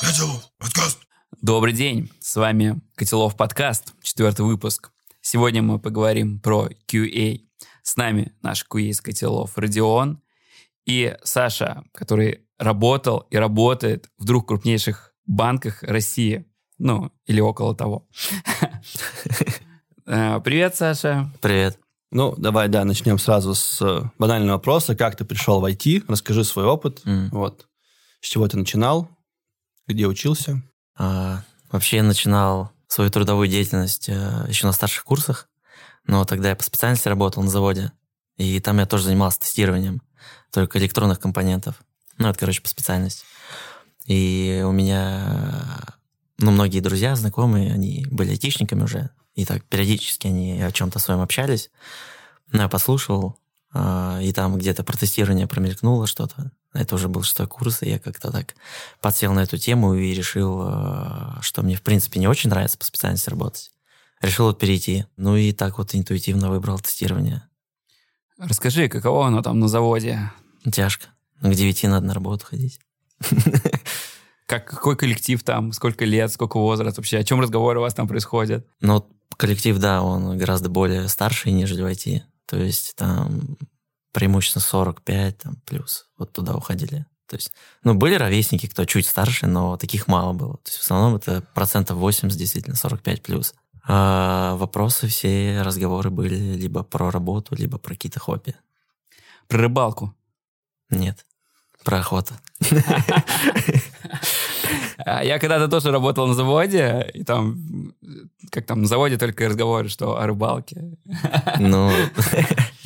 Котелов подкаст. Добрый день, с вами Котелов подкаст, четвертый выпуск. Сегодня мы поговорим про QA. С нами наш QA из Котелов Родион и Саша, который работал и работает в двух крупнейших банках России. Ну, или около того. Э, Привет, Саша. Привет. Ну, давай, да, начнем сразу с э, банального вопроса. Как ты пришел в IT? Расскажи свой опыт. М. Вот. С чего ты начинал? Где учился? А, вообще я начинал свою трудовую деятельность э, еще на старших курсах, но тогда я по специальности работал на заводе, и там я тоже занимался тестированием только электронных компонентов. Ну, это, короче, по специальности. И у меня, ну, многие друзья, знакомые, они были айтишниками уже, и так периодически они о чем-то своем общались. Ну, я послушал, а, и там где-то про тестирование промелькнуло что-то. Это уже был шестой курс, и я как-то так подсел на эту тему и решил, а, что мне, в принципе, не очень нравится по специальности работать. Решил вот перейти. Ну и так вот интуитивно выбрал тестирование. Расскажи, каково оно там на заводе? Тяжко. Ну, К девяти надо на работу ходить. Как, какой коллектив там? Сколько лет? Сколько возраст вообще? О чем разговоры у вас там происходят? Вот коллектив, да, он гораздо более старший, нежели в IT. То есть там преимущественно 45 там, плюс. Вот туда уходили. То есть, ну, были ровесники, кто чуть старше, но таких мало было. То есть в основном это процентов 80, действительно, 45 плюс. А вопросы, все разговоры были либо про работу, либо про какие-то хобби. Про рыбалку. Нет. Про охоту. А Я когда-то тоже работал на заводе, и там, как там, на заводе только разговоры, что о рыбалке. Ну,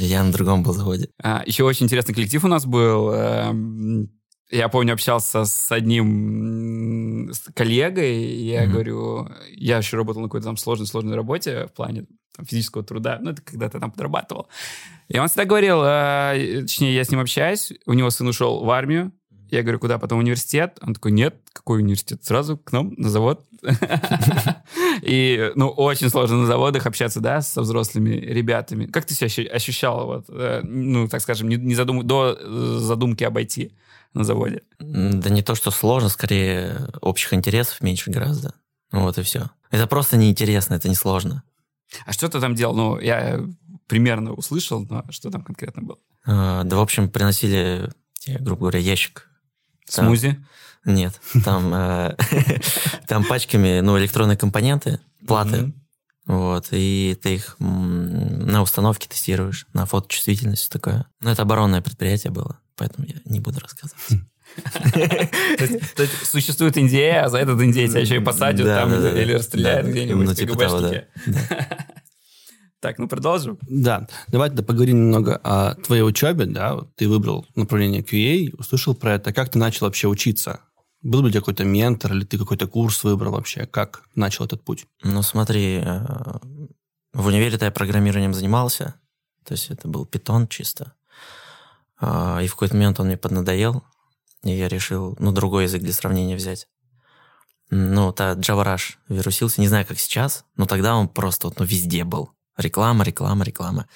я на другом был заводе. А, Еще очень интересный коллектив у нас был. Эм, Я помню, общался с одним с коллегой, и я Мгм. говорю, я еще работал на какой-то там сложной-сложной работе в плане там, физического труда, ну, это когда ты там подрабатывал. И он всегда говорил, э, точнее, я с ним общаюсь, у него сын ушел в армию, я говорю, куда потом университет? Он такой, нет, какой университет? Сразу к нам на завод. И, ну, очень сложно на заводах общаться, да, со взрослыми ребятами. Как ты себя ощу- ощущал, вот, э, ну, так скажем, не, не задум- до э, задумки обойти на заводе? Да не то, что сложно, скорее общих интересов меньше гораздо. Вот и все. Это просто неинтересно, это не сложно. А что ты там делал? Ну, я примерно услышал, но что там конкретно было? А, Да, в общем, приносили, грубо говоря, ящик. Там- Смузи? Нет, там, э, там пачками, ну, электронные компоненты, платы. Вот, и ты их м, на установке тестируешь, на фоточувствительность, такое. Ну, это оборонное предприятие было, поэтому я не буду рассказывать. То есть, то есть существует Индия, а за этот Индия тебя еще и посадят Да, там да, да, или да. расстреляют Да, где-нибудь ну, типа да. Так, ну продолжим. Да, давай тогда поговорим немного о твоей учебе. Да, ты выбрал направление QA, услышал про это. Как ты начал вообще учиться? Был ли у тебя какой-то ментор, или ты какой-то курс выбрал вообще? Как начал этот путь? Ну, смотри, э, в универе-то я программированием занимался, то есть это был питон чисто. А, И в какой-то момент он мне поднадоел, и я решил, ну, другой язык для сравнения взять. Ну, это Java Rush вирусился, не знаю, как сейчас, но тогда он просто вот, ну, везде был. Реклама, реклама, реклама.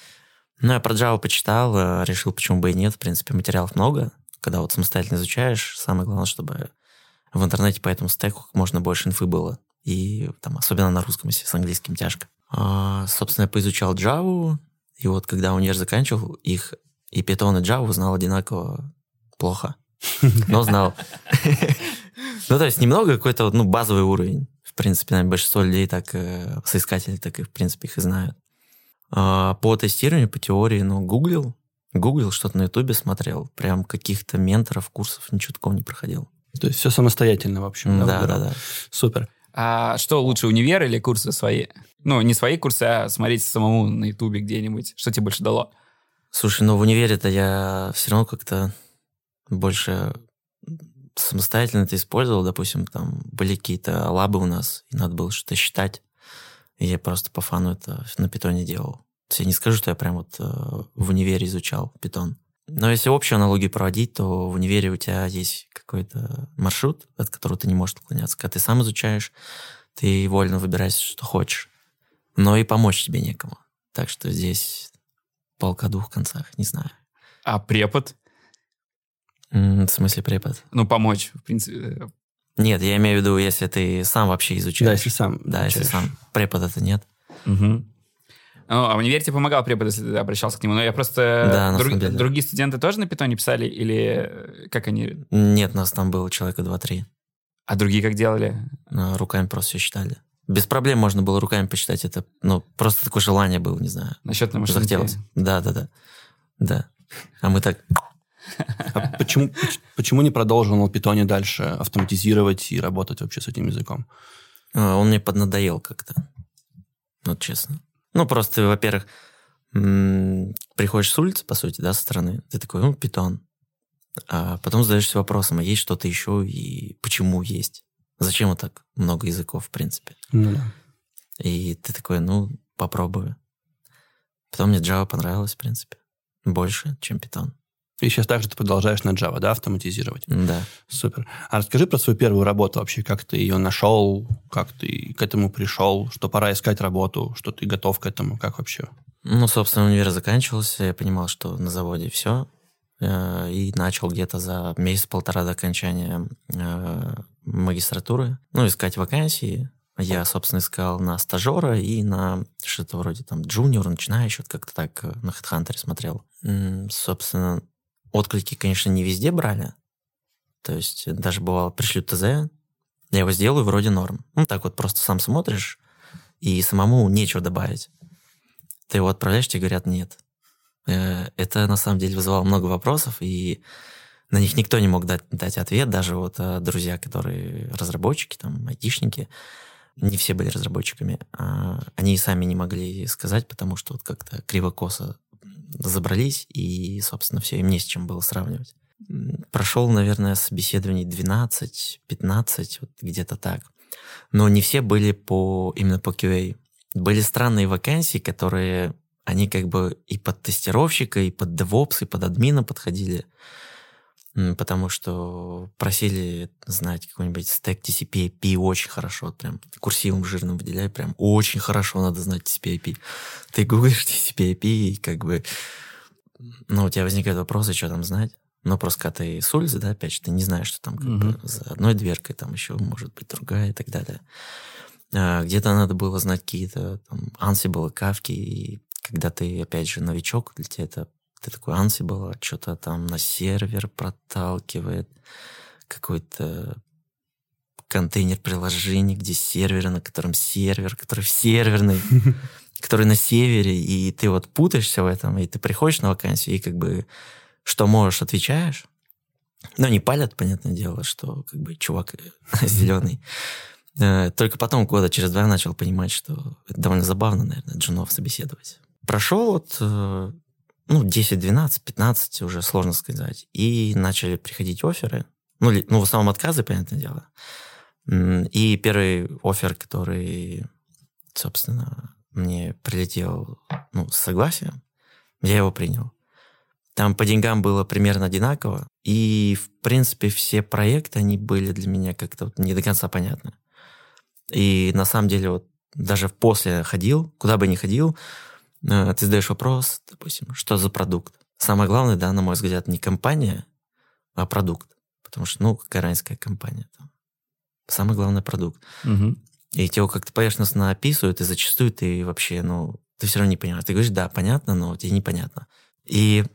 Ну, я про Java почитал, э, решил, почему бы и нет. В принципе, материалов много. Когда вот самостоятельно изучаешь, самое главное, чтобы в интернете по этому стеку как можно больше инфы было. И там, особенно на русском, если с английским тяжко. А, собственно, я поизучал Java, и вот когда универ заканчивал, их и Python, и Java знал одинаково плохо. Но знал. Ну, то есть немного какой-то ну, базовый уровень. В принципе, наверное, большинство людей так, э, соискателей, так и, в принципе, их и знают. А, По тестированию, по теории, ну, гуглил, гуглил, что-то на ютубе смотрел. Прям каких-то менторов, курсов, ничего такого не проходил. То есть все самостоятельно, в общем. Да, да, да. Супер. А что лучше, универ или курсы свои? Ну, не свои курсы, а смотреть самому на ютубе где-нибудь. Что тебе больше дало? Слушай, ну в универе-то я все равно как-то больше самостоятельно это использовал. Допустим, там были какие-то лабы у нас, и надо было что-то считать. И я просто по фану это на питоне делал. То есть я не скажу, что я прям вот э, в универе изучал питон. Но если общую аналогию проводить, то в универе у тебя есть какой-то маршрут, от которого ты не можешь отклоняться. Когда ты сам изучаешь, ты вольно выбираешь, что хочешь. Но и помочь тебе некому. Так что здесь полка двух концах, не знаю. А препод? В смысле препод? Ну, помочь, в принципе. Нет, я имею в виду, если ты сам вообще изучаешь. Да, если сам Да, если изучаешь. сам. Препода-то нет. Мгм. Ну, а в универе тебе помогал препод, если ты обращался к нему. Но я просто... Да, на друг- самом деле, да. Другие студенты тоже на питоне писали? Или э, как они... Нет, нас там было человека два-три. А другие как делали? А, Руками просто все считали. Без проблем можно было руками почитать это. Ну, просто такое желание было, не знаю. Насчет на машинке? Захотелось. Да, да, да. Да. А мы так... А почему, поч- почему не продолжил на питоне дальше автоматизировать и работать вообще с этим языком? а, Он мне поднадоел как-то. Вот честно. Ну, просто, во-первых, приходишь с улицы, по сути, да, со стороны. Ты такой, ну, питон. А потом задаешься вопросом, а есть что-то еще и почему есть? Зачем вот так много языков, в принципе? Ну да. И ты такой, ну, попробую. Потом мне Java понравилось, в принципе. Больше, чем Python. И сейчас также ты продолжаешь на Java, да, автоматизировать? Да. Супер. А расскажи про свою первую работу вообще, как ты ее нашел, как ты к этому пришел, что пора искать работу, что ты готов к этому, как вообще? Ну, собственно, универ заканчивался, я понимал, что на заводе все. И начал где-то за месяц-полтора до окончания э, магистратуры, ну, искать вакансии. Я, собственно, искал на стажера и на что-то вроде там джуниор, начинающий, вот как-то так э, на HeadHunter смотрел. Собственно, отклики, конечно, не везде брали. То есть э, даже бывало, пришлют ТЗ, я его сделаю, вроде норм. Ну, так вот просто сам смотришь, и самому нечего добавить. Ты его отправляешь, тебе говорят нет. Э, Это на самом деле вызывало много вопросов, и на них никто не мог дать, дать ответ, даже вот э, друзья, которые разработчики, там, айтишники, не все были разработчиками, а они и сами не могли сказать, потому что вот как-то криво-косо забрались, и, собственно, все, им не с чем было сравнивать. Прошел, наверное, собеседований 12-15, вот где-то так. Но не все были по именно по QA. Были странные вакансии, которые они как бы и под тестировщика, и под DevOps, и под админа подходили. Потому что просили знать какой-нибудь стек TCP/IP очень хорошо, прям курсивом жирным выделяй, прям очень хорошо надо знать TCP/IP. Ты гуглишь TCP/IP, и как бы, ну, у тебя возникают вопросы, что там знать. Но просто когда ты с улицы, да, опять же, ты не знаешь, что там как Мгм. бы за одной дверкой там еще может быть другая и так далее. А, Где-то надо было знать какие-то там Ansible, Kafka, и когда ты, опять же, новичок, для тебя это ты такой Ansible, а что-то там на сервер проталкивает, какой-то контейнер приложений, где сервер, на котором сервер, который в серверный, который на севере, и ты вот путаешься в этом, и ты приходишь на вакансию, и как бы что можешь, отвечаешь. Ну, не палят, понятное дело, что как бы чувак зеленый. Э, Только потом, года через два, я начал понимать, что это довольно забавно, наверное, джунов собеседовать. Прошел вот, э, ну, 10, 12, 15, уже сложно сказать. И начали приходить оферы. Ну, ну в основном отказы, понятное дело. И первый офер, который, собственно, мне прилетел ну, с согласием, я его принял. Там по деньгам было примерно одинаково. И, в принципе, все проекты, они были для меня как-то вот не до конца понятны. И на самом деле вот даже после ходил, куда бы ни ходил, ты задаешь вопрос, допустим, что за продукт. Самое главное, да, на мой взгляд, не компания, а продукт. Потому что, ну, какая разница, какая компания там. Самое главное продукт. Мгм. И тебя как-то поверхностно описывают, и зачастую ты вообще, ну, ты все равно не понимаешь. Ты говоришь, да, понятно, но тебе непонятно. И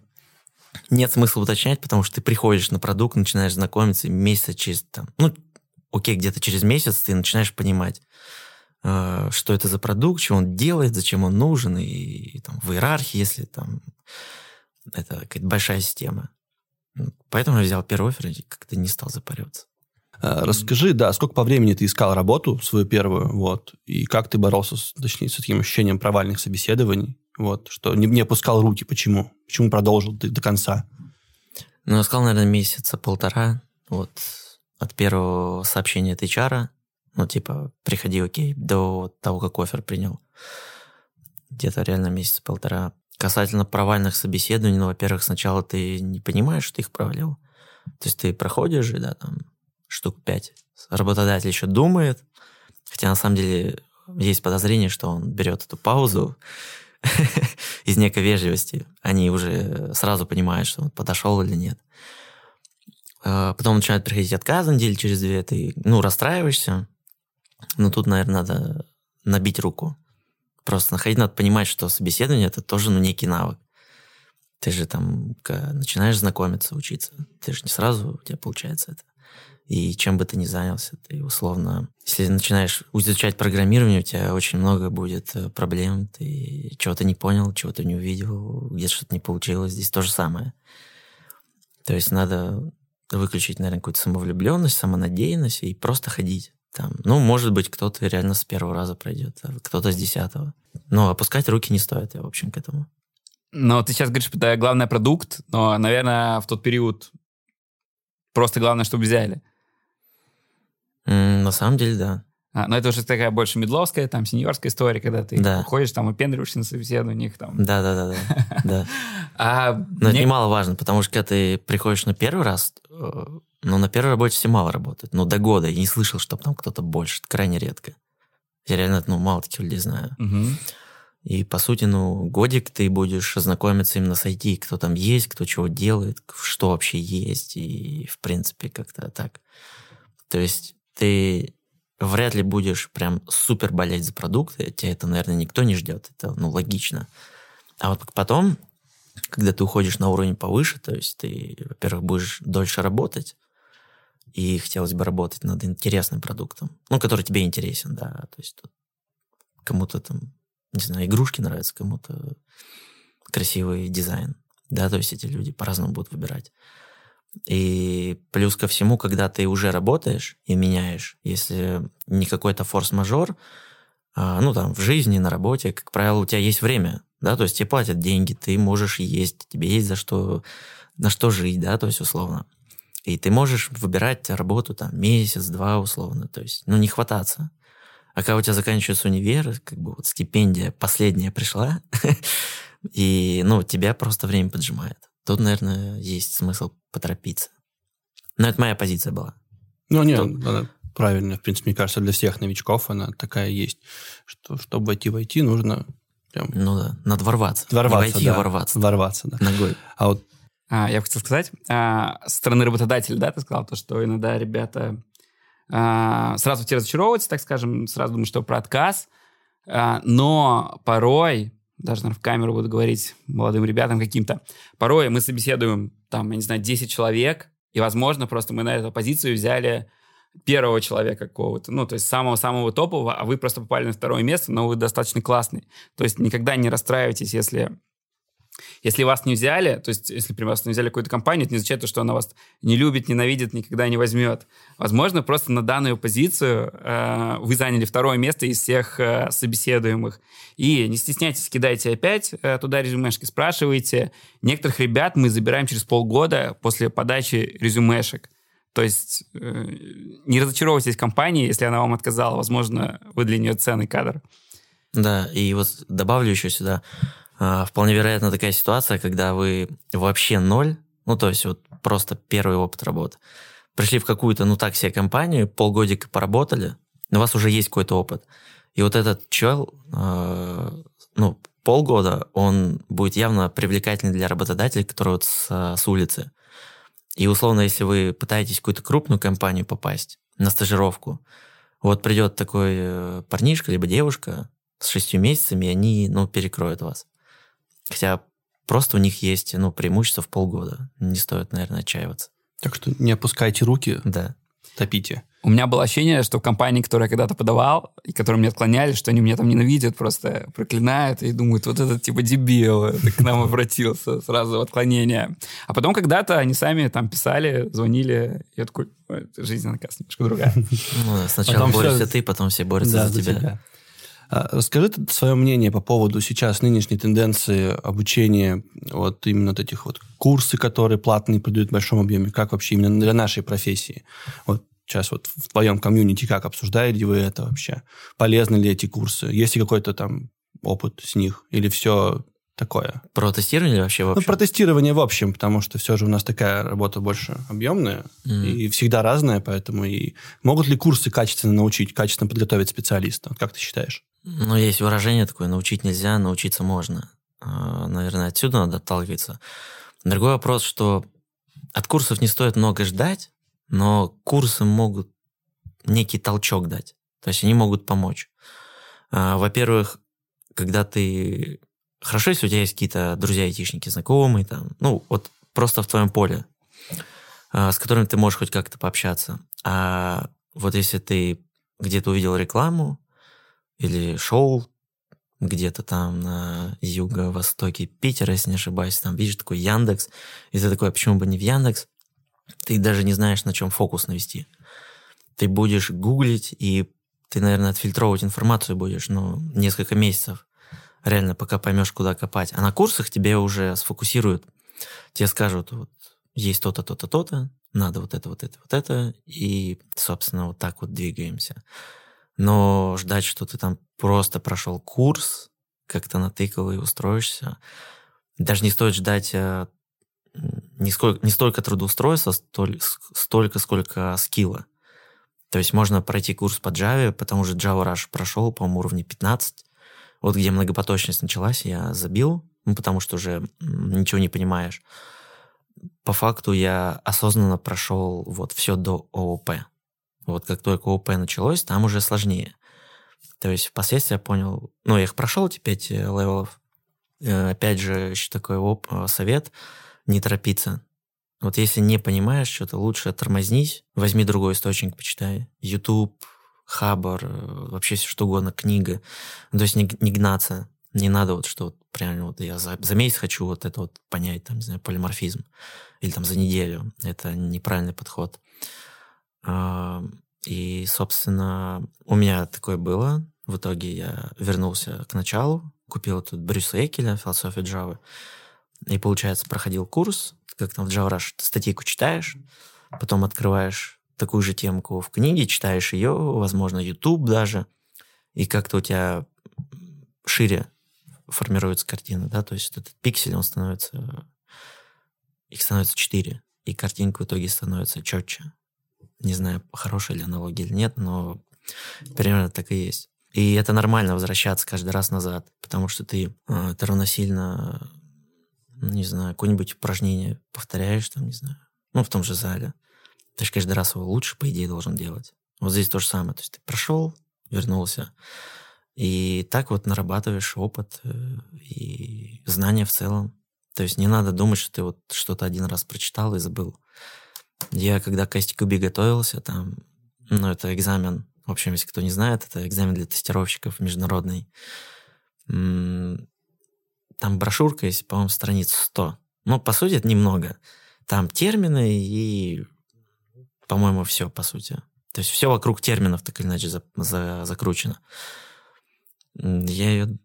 нет смысла уточнять, потому что ты приходишь на продукт, начинаешь знакомиться, и месяца через, там, ну, окей, где-то через месяц ты начинаешь понимать, что это за продукт, что он делает, зачем он нужен, и, и там в иерархии, если там это какая-то большая система. Ну, Поэтому я взял первый офер и как-то не стал запариваться. А, Расскажи, да, сколько по времени ты искал работу свою первую, вот, и как ты боролся, с, точнее, с таким ощущением провальных собеседований, вот, что не, не опускал руки, почему? Почему продолжил ты до конца? Ну, я сказал, наверное, месяца полтора. Вот от первого сообщения от HR, ну, типа, приходи, окей, до того, как офер принял. Где-то реально месяца полтора. Касательно провальных собеседований, ну, во-первых, сначала ты не понимаешь, что ты их провалил. То есть ты проходишь да, там, штук пять. Работодатель еще думает, хотя на самом деле есть подозрение, что он берет эту паузу из некой вежливости. Они уже сразу понимают, что он подошел или нет. А, потом начинают приходить отказы недели через две, ты, ну, расстраиваешься. Но тут, наверное, надо набить руку. Просто находить, надо понимать, что собеседование – это тоже, ну, некий навык. Ты же там начинаешь знакомиться, учиться. Ты же не сразу у тебя получается это. И чем бы ты ни занялся, ты условно... Если начинаешь изучать программирование, у тебя очень много будет э, проблем. Ты чего-то не понял, чего-то не увидел, где-то что-то не получилось. Здесь то же самое. То есть надо выключить, наверное, какую-то самовлюбленность, самонадеянность и просто ходить. Там, ну, может быть, кто-то реально с первого раза пройдет, а кто-то с десятого. Но опускать руки не стоит, я, в общем, к этому. Но ты сейчас говоришь, это главный продукт, но, наверное, в тот период просто главное, чтобы взяли. Mm, на самом деле, да. А, но это уже такая больше медловская, там, сеньорская история, когда ты да. уходишь, там, выпендриваешься на собеседованиях, там. Да-да-да. да. А Но это немаловажно, потому что когда ты приходишь на первый раз, э, ну, на первой работе все мало работают. Ну, до года я не слышал, чтобы там кто-то больше. Это крайне редко. Я реально, ну, мало таких людей знаю. И, по сути, ну, годик ты будешь знакомиться именно с IT, кто там есть, кто чего делает, что вообще есть, и, в принципе, как-то так. То есть ты вряд ли будешь прям супер болеть за продукты, тебя это, наверное, никто не ждет, это, ну, логично. А вот потом, когда ты уходишь на уровень повыше, то есть ты, во-первых, будешь дольше работать, и хотелось бы работать над интересным продуктом, ну, который тебе интересен, да, то есть кому-то там, не знаю, игрушки нравятся, кому-то красивый дизайн, да, то есть эти люди по-разному будут выбирать. И плюс ко всему, когда ты уже работаешь и меняешь, если не какой-то форс-мажор, а, ну там в жизни, на работе, как правило, у тебя есть время, да, то есть тебе платят деньги, ты можешь есть, тебе есть за что, на что жить, да, то есть условно. И ты можешь выбирать работу там месяц-два условно, то есть, ну, не хвататься. А когда у тебя заканчивается универ, как бы вот стипендия последняя пришла, и, ну, тебя просто время поджимает. Тут, наверное, есть смысл поторопиться. Но это моя позиция была. Ну, нет, Тут... она правильная. В принципе, мне кажется, для всех новичков она такая есть, что чтобы войти в IT, нужно прям... Ну да, надо ворваться. Ворваться, Не войти, да. а ворваться. Ворваться, да. Ногой. А вот а, я хотел сказать, а, со стороны работодателя, да, ты сказал, то, что иногда ребята а, сразу тебе разочаровываются, так скажем, сразу думают, что про отказ, а, но порой даже, наверное, в камеру буду говорить молодым ребятам каким-то. Порой мы собеседуем, там, я не знаю, 10 человек, и, возможно, просто мы на эту позицию взяли первого человека какого-то, ну, то есть самого-самого топового, а вы просто попали на второе место, но вы достаточно классный. То есть никогда не расстраивайтесь, если если вас не взяли, то есть если, например, вас не взяли какую-то компанию, это не означает, что она вас не любит, ненавидит, никогда не возьмет. Возможно, просто на данную позицию э, вы заняли второе место из всех э, собеседуемых. И не стесняйтесь, кидайте опять э, туда резюмешки, спрашивайте. Некоторых ребят мы забираем через полгода после подачи резюмешек. То есть э, не разочаровывайтесь компании, если она вам отказала. Возможно, вы для нее ценный кадр. Да, и вот добавлю еще сюда. А, вполне вероятно такая ситуация, когда вы вообще ноль, ну, то есть вот просто первый опыт работы, пришли в какую-то, ну, так себе компанию, полгодика поработали, у вас уже есть какой-то опыт. И вот этот чел, э, ну, полгода, он будет явно привлекательный для работодателей, которые вот с, с улицы. И условно, если вы пытаетесь в какую-то крупную компанию попасть на стажировку, вот придет такой э, парнишка либо девушка с шестью месяцами, и они, ну, перекроют вас. Хотя просто у них есть ну, преимущество в полгода. Не стоит, наверное, отчаиваться. Так что не опускайте руки, да. топите. У меня было ощущение, что в компании, которую я когда-то подавал, и которые мне отклоняли, что они меня там ненавидят, просто проклинают и думают, вот этот типа дебил, это к нам обратился, сразу отклонение. А потом когда-то они сами там писали, звонили, и я такой, жизнь, оказывается, немножко другая. Ну, сначала борешься ты, потом все борются за тебя. А, расскажи свое мнение по поводу сейчас нынешней тенденции обучения, вот именно вот этих вот курсы, которые платные продают в большом объеме, как вообще именно для нашей профессии. Вот сейчас вот в твоем комьюнити как обсуждаете вы это вообще? Полезны ли эти курсы? Есть ли какой-то там опыт с них? Или все такое? Про тестирование вообще в общем? Ну, про тестирование в общем, потому что все же у нас такая работа больше объемная mm-hmm. и всегда разная, поэтому и могут ли курсы качественно научить, качественно подготовить специалиста? Как ты считаешь? Ну, есть выражение такое, научить нельзя, научиться можно. А, наверное, отсюда надо отталкиваться. Другой вопрос, что от курсов не стоит много ждать, но курсы могут некий толчок дать. То есть они могут помочь. А, во-первых, когда ты... Хорошо, если у тебя есть какие-то друзья-айтишники, знакомые, там, ну, вот просто в твоем поле, а, с которыми ты можешь хоть как-то пообщаться. А вот если ты где-то увидел рекламу или шоу где-то там на юго-востоке Питера, если не ошибаюсь, там видишь такой Яндекс, и ты такой, а почему бы не в Яндекс? Ты даже не знаешь, на чем фокус навести. Ты будешь гуглить, и ты, наверное, отфильтровывать информацию будешь, ну, несколько месяцев, реально, пока поймешь, куда копать. А на курсах тебе уже сфокусируют, тебе скажут, вот, есть то-то, то-то, то-то, надо вот это, вот это, вот это, и, собственно, вот так вот двигаемся. Но ждать, что ты там просто прошел курс, как-то натыкал и устроишься, даже не стоит ждать э, не, сколько, не столько трудоустройства, столь, столько, сколько скилла. То есть можно пройти курс по Java, потому что JavaRush прошел, по-моему, уровне 15. Вот где многопоточность началась, я забил, ну, потому что уже ничего не понимаешь по факту я осознанно прошел вот все до ООП. Вот как только ООП началось, там уже сложнее. То есть впоследствии я понял, ну, я их прошел, эти пять э, level ов. Э, опять же, еще такой оп- э, совет, не торопиться. Вот если не понимаешь что-то, лучше тормознись, возьми другой источник, почитай. YouTube, Хабар, вообще все что угодно, книга. То есть не, не гнаться. Не надо вот, что вот прям вот я за, за месяц хочу вот это вот понять, там, не знаю, полиморфизм. Или там за неделю. Это неправильный подход. И, собственно, у меня такое было. В итоге я вернулся к началу, купил тут Брюса Экеля, философию Java. И, получается, проходил курс, как там в Java Rush, статейку читаешь, потом открываешь такую же темку в книге, читаешь ее, возможно, YouTube даже, и как-то у тебя шире формируется картина, да, то есть этот пиксель, он становится, их становится 4, и картинка в итоге становится четче. Не знаю, хорошая ли аналогия или нет, но примерно так и есть. И это нормально возвращаться каждый раз назад, потому что ты, э, ты равносильно, не знаю, какое-нибудь упражнение повторяешь, там, не знаю, ну, в том же зале. Ты же каждый раз его лучше, по идее, должен делать. Вот здесь то же самое. То есть ты прошел, вернулся, и так вот нарабатываешь опыт э, и знания в целом. То есть не надо думать, что ты вот что-то один раз прочитал и забыл. Я когда к STQB готовился, там, ну, это экзамен, в общем, если кто не знает, это экзамен для тестировщиков международный. Там брошюрка есть, по-моему, страниц 100. Ну, по сути, это немного. Там термины и, по-моему, все, по сути. То есть все вокруг терминов так или иначе за, за, закручено. Я ее...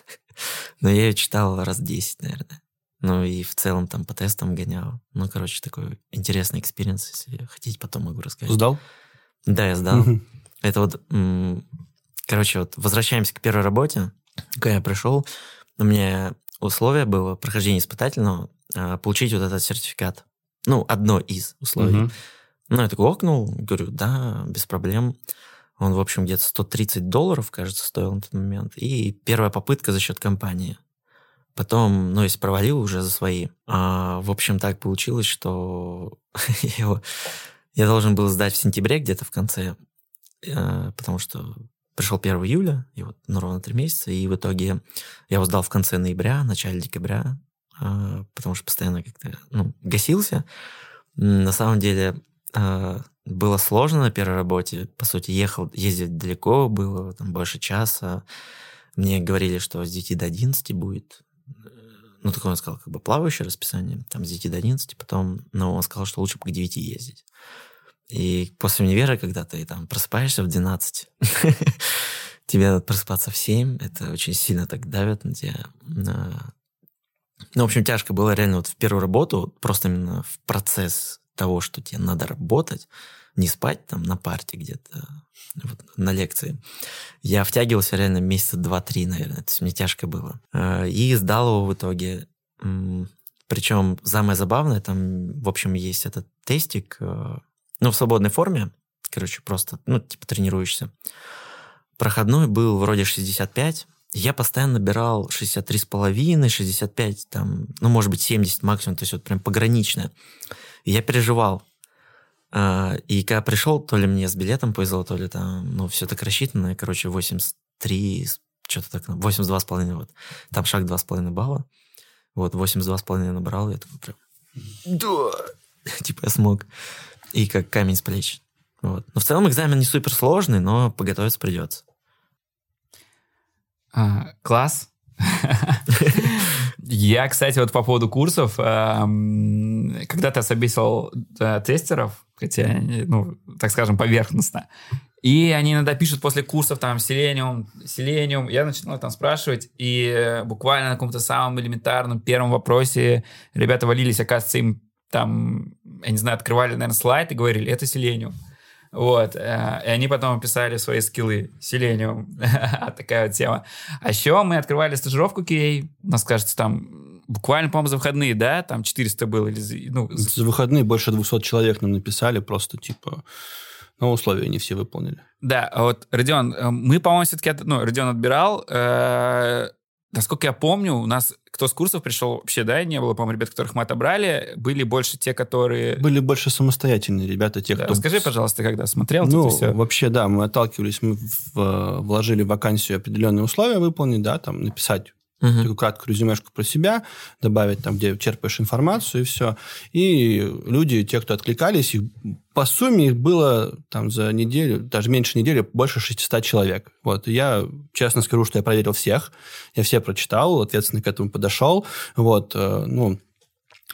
Но я ее читал раз 10, наверное. Ну и в целом там по тестам гонял. Ну, короче, такой интересный experience, если хотите, потом могу рассказать. Сдал? Да, я сдал. Это вот... Короче, вот возвращаемся к первой работе. Когда я пришел, у меня условие было прохождение испытательного, а, получить вот этот сертификат. Ну, одно из условий. Угу. Ну, я такой окнул, говорю, да, без проблем. Он, в общем, где-то 130 долларов, кажется, стоил на тот момент. И первая попытка за счет компании. Потом, ну, если провалил уже за свои. А, в общем, так получилось, что я, я должен был сдать в сентябре где-то в конце, а, потому что пришел 1 июля, и вот ну, ровно три месяца, и в итоге я его сдал в конце ноября, начале декабря, а, потому что постоянно как-то ну, гасился. На самом деле а, было сложно на первой работе. По сути, ехал, ездить далеко было, там больше часа. Мне говорили, что с 9 до 11 будет. Ну, такое он сказал, как бы плавающее расписание, там с 9 до 11, потом, но он сказал, что лучше бы к 9 ездить. И после универа, когда ты там просыпаешься в 12, тебе надо просыпаться в 7, это очень сильно так давит на тебя. Ну, в общем, тяжко было реально вот в первую работу, просто именно в процесс того, что тебе надо работать, не спать там на парте где-то, вот, на лекции. Я втягивался реально месяца два-три, наверное. То есть мне тяжко было. Э, и сдал его в итоге. Причем самое забавное, там, в общем, есть этот тестик, э, ну, в свободной форме, короче, просто, ну, типа тренируешься. Проходной был вроде 65, я постоянно набирал 63,5, 65, там, ну, может быть, 70 максимум, то есть вот прям пограничное. И я переживал. А, и когда пришел, то ли мне с билетом повезло, то ли там, ну, все так рассчитано. Короче, 83, что-то так, 82,5 вот. Там шаг 2,5 балла. Вот, 82,5 набрал, я такой прям, да, типа я смог. И как камень с плеч. Вот. Но в целом экзамен не супер сложный, но подготовиться придется. А, класс. Я, кстати, вот по поводу курсов, когда-то собесил э, тестеров, хотя, ну, так скажем, поверхностно, и они иногда пишут после курсов там Selenium, Selenium. Я начинал там спрашивать, и буквально на каком-то самом элементарном первом вопросе ребята валились, оказывается, им там, я не знаю, открывали, наверное, слайд и говорили, это Selenium. Вот. Э, и они потом описали свои скиллы. Selenium. Такая вот тема. А еще мы открывали стажировку QA. У нас, кажется, там буквально, по-моему, за выходные, да? Там 400 было. Или, ну... За выходные больше 200 человек нам написали. Просто, типа, но условия не все выполнили. Да, а вот, Родион, э, мы, по-моему, все-таки... Ну, Родион отбирал. Э, насколько я помню, у нас кто с курсов пришел, вообще, да, не было, по-моему, ребят, которых мы отобрали, были больше те, которые... Были больше самостоятельные ребята, те, да, кто... Скажи, пожалуйста, когда смотрел ну, все? вообще, да, мы отталкивались, мы в, вложили в вакансию определенные условия выполнить, да, там, написать Uh-huh. Такую краткую резюмешку про себя, добавить там, где черпаешь информацию, и все. И люди, те, кто откликались, их, по сумме их было там за неделю, даже меньше недели, больше 600 человек. Вот. я честно скажу, что я проверил всех, я все прочитал, ответственно к этому подошел. Вот. Э, ну,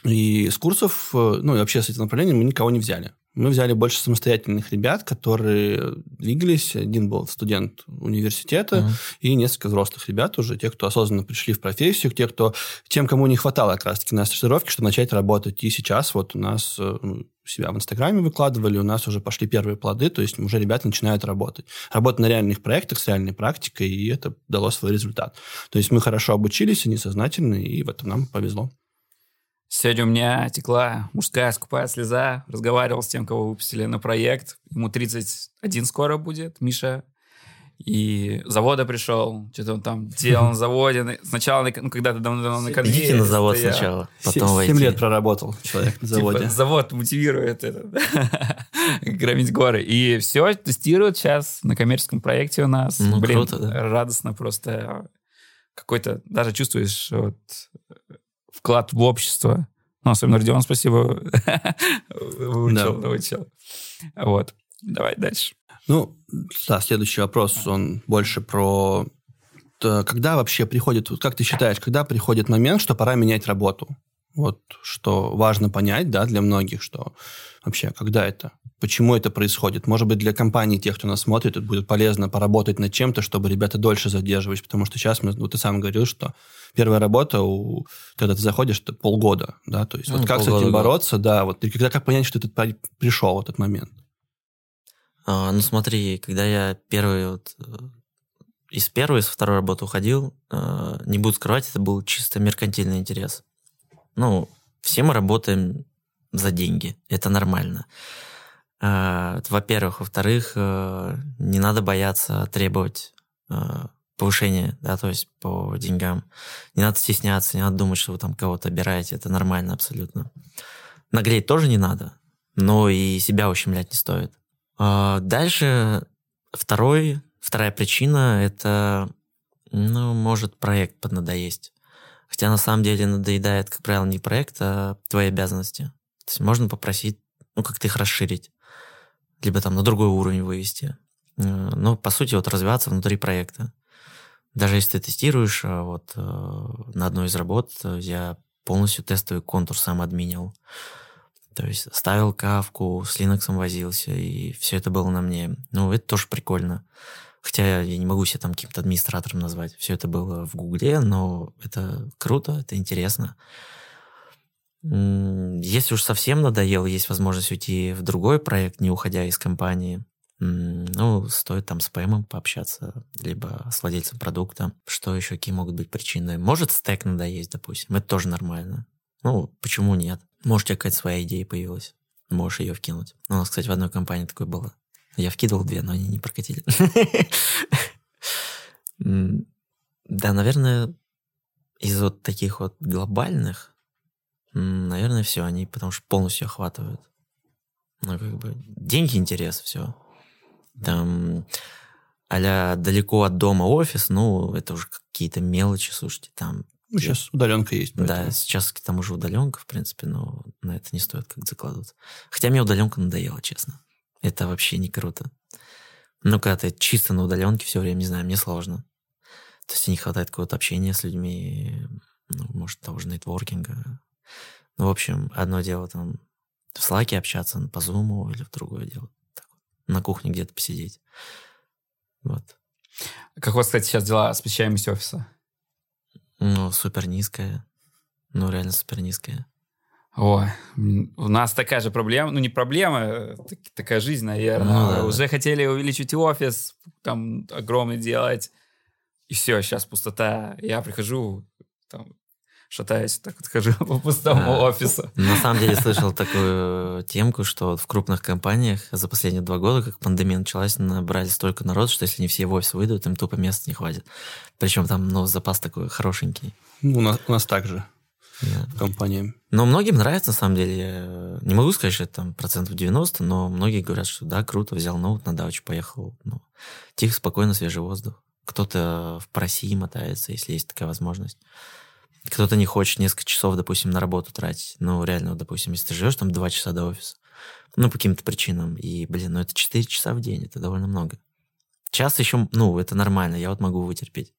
и с курсов, э, ну и вообще с этим направлением мы никого не взяли. Мы взяли больше самостоятельных ребят, которые двигались. Один был студент университета, uh-huh. и несколько взрослых ребят уже, те, кто осознанно пришли в профессию, те, кто, тем, кому не хватало как раз-таки на стажировке, чтобы начать работать. И сейчас вот у нас э, ну, себя в Инстаграме выкладывали, у нас уже пошли первые плоды, то есть уже ребята начинают работать. Работать на реальных проектах с реальной практикой, и это дало свой результат. То есть мы хорошо обучились, они сознательны, и в этом нам повезло. Сегодня у меня текла мужская скупая слеза. Разговаривал с тем, кого выпустили на проект. Ему 31 скоро будет, Миша. И завода пришел, что-то он там делал на заводе. Сначала, ну, когда-то давно-давно на конвейере Идите на завод стоял. сначала, потом 7, 7 лет проработал человек на заводе. Типа, завод мотивирует это, громить горы. И все тестируют сейчас на коммерческом проекте у нас. Ну, Блин, круто, да. радостно просто. Какой-то, даже чувствуешь вот, вклад в общество. Ну, особенно Родион, спасибо, выучил, да. выучил. Вот. Давай дальше. Ну, да, следующий вопрос, он больше про... Когда вообще приходит, как ты считаешь, когда приходит момент, что пора менять работу? Вот что важно понять, да, для многих, что вообще, когда это, почему это происходит. Может быть, для компаний, тех, кто нас смотрит, это будет полезно поработать над чем-то, чтобы ребята дольше задерживались, потому что сейчас, мы, ну, ты сам говорил, что первая работа, у, когда ты заходишь, это полгода, да, то есть ну, вот как с этим бороться, да, да вот, и когда как понять, что ты пришел в этот момент? А, ну, смотри, когда я первый вот э, из первой, из второй работы уходил, э, не буду скрывать, это был чисто меркантильный интерес. Ну, все мы работаем за деньги, это нормально. Э, во-первых. Во-вторых, не надо бояться требовать повышения, да, то есть по деньгам. Не надо стесняться, не надо думать, что вы там кого-то обираете, это нормально абсолютно. Нагреть тоже не надо, но и себя ущемлять не стоит. Дальше второй, вторая причина – это, ну, может проект поднадоесть. Хотя на самом деле надоедает, как правило, не проект, а твои обязанности. То есть можно попросить, ну, как-то их расширить, либо там на другой уровень вывести. Но, по сути, вот развиваться внутри проекта. Даже если ты тестируешь, а, вот э, на одной из работ э, я полностью тестовый контур сам админил. То есть ставил кавку, с Linux возился, и все это было на мне. Ну, это тоже прикольно. Хотя я не могу себя там каким-то администратором назвать. Все это было в Гугле, но это круто, это интересно. Если уж совсем надоело, есть возможность уйти в другой проект, не уходя из компании. Ну, стоит там с ПМом пообщаться, либо с владельцем продукта. Что еще, какие могут быть причины? Может, стек надоесть, допустим. Это тоже нормально. Ну, почему нет? Может, у тебя какая-то своя идея появилась. Можешь ее вкинуть. У нас, кстати, в одной компании такое было. Я вкидывал две, но они не прокатили. Да, наверное, из вот таких вот глобальных Наверное, все. Они потому что полностью охватывают. Ну, как бы, деньги, интерес, все. Там, а далеко от дома офис, ну, это уже какие-то мелочи, слушайте, там... Ну, сейчас удаленка есть. Поэтому. Да, сейчас к тому же удаленка, в принципе, но на это не стоит как закладываться. Хотя мне удаленка надоела, честно. Это вообще не круто. Ну, когда ты чисто на удаленке все время, не знаю, мне сложно. То есть не хватает какого-то общения с людьми, ну, может, того же нетворкинга. Ну, в общем, одно дело там в слаке общаться по зуму или в другое дело так на кухне где-то посидеть. Вот. Как у вас, кстати, сейчас дела с посещаемостью офиса? Ну, супер низкая. Ну, реально супер низкая. О, у нас такая же проблема, ну не проблема, так, такая жизнь, наверное. Ну, да, Уже да. хотели увеличить офис, там огромный делать, и все, сейчас пустота. Я прихожу, там, шатаюсь, так вот хожу по пустому а, офису. На самом деле слышал такую темку, что в крупных компаниях за последние два года, как пандемия началась, набрали столько народ, что если не все в офис выйдут, им тупо места не хватит. Причем там, ну, запас такой хорошенький. Ну, у нас, у нас так же. Да. В компании. Но многим нравится, на самом деле. Я не могу сказать, что это там процентов 90, но многие говорят, что да, круто, взял ноут на дачу, поехал. Ну, тихо, спокойно, свежий воздух. Кто-то в России мотается, если есть такая возможность. Кто-то не хочет несколько часов, допустим, на работу тратить. Ну, реально, допустим, если ты живешь там два часа до офиса, ну, по каким-то причинам, и, блин, ну, это 4 часа в день, это довольно много. Час еще, ну, это нормально, я вот могу вытерпеть.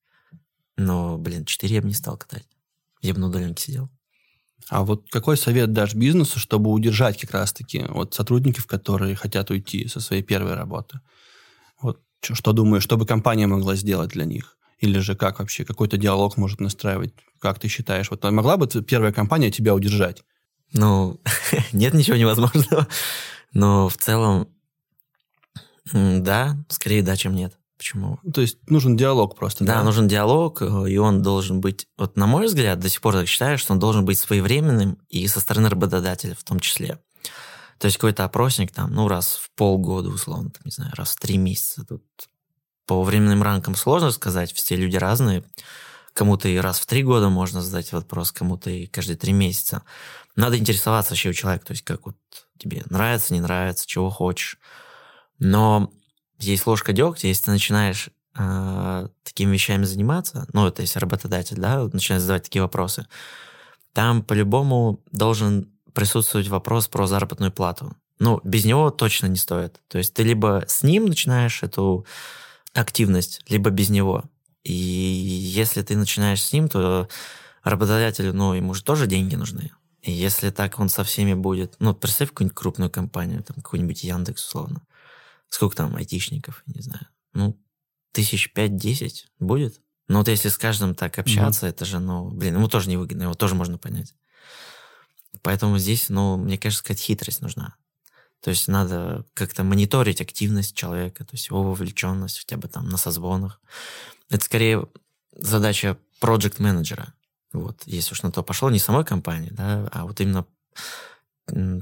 Но, блин, 4 я бы не стал катать. Я бы на удаленке сидел. А вот какой совет дашь бизнесу, чтобы удержать как раз-таки вот сотрудников, которые хотят уйти со своей первой работы? Вот что, думаешь, что бы компания могла сделать для них? Или же как вообще какой-то диалог может настраивать? Как ты считаешь? Вот могла бы первая компания тебя удержать? Ну, нет ничего невозможного. Но в целом, да, скорее да, чем нет. Почему? То есть нужен диалог просто. Да, да, нужен диалог, э, и он должен быть, вот на мой взгляд, до сих пор так считаю, что он должен быть своевременным и со стороны работодателя в том числе. То есть какой-то опросник там, ну, раз в полгода, условно, там, не знаю, раз в три месяца. Тут по временным рамкам сложно сказать, все люди разные. Кому-то и раз в три года можно задать вопрос, кому-то и каждые три месяца. Надо интересоваться вообще у человека, то есть как вот тебе нравится, не нравится, чего хочешь. Но есть ложка дегтя, если ты начинаешь э, такими вещами заниматься, ну, это если работодатель, да, начинает задавать такие вопросы, там по-любому должен присутствовать вопрос про заработную плату. Ну, без него точно не стоит. То есть ты либо с ним начинаешь эту активность, либо без него. И если ты начинаешь с ним, то работодателю, ну, ему же тоже деньги нужны. И если так он со всеми будет, ну, представь какую-нибудь крупную компанию, там, какой-нибудь Яндекс, условно. Сколько там айтишников, не знаю. Ну, тысяч пять-десять будет. Но вот если с каждым так общаться, mm это же, ну, блин, ему тоже невыгодно, его тоже можно понять. Поэтому здесь, ну, мне кажется, какая-то хитрость нужна. То есть надо как-то мониторить активность человека, то есть его вовлеченность хотя бы там на созвонах. Это скорее задача проект менеджера Вот, если уж на то пошло, не самой компании, да, а вот именно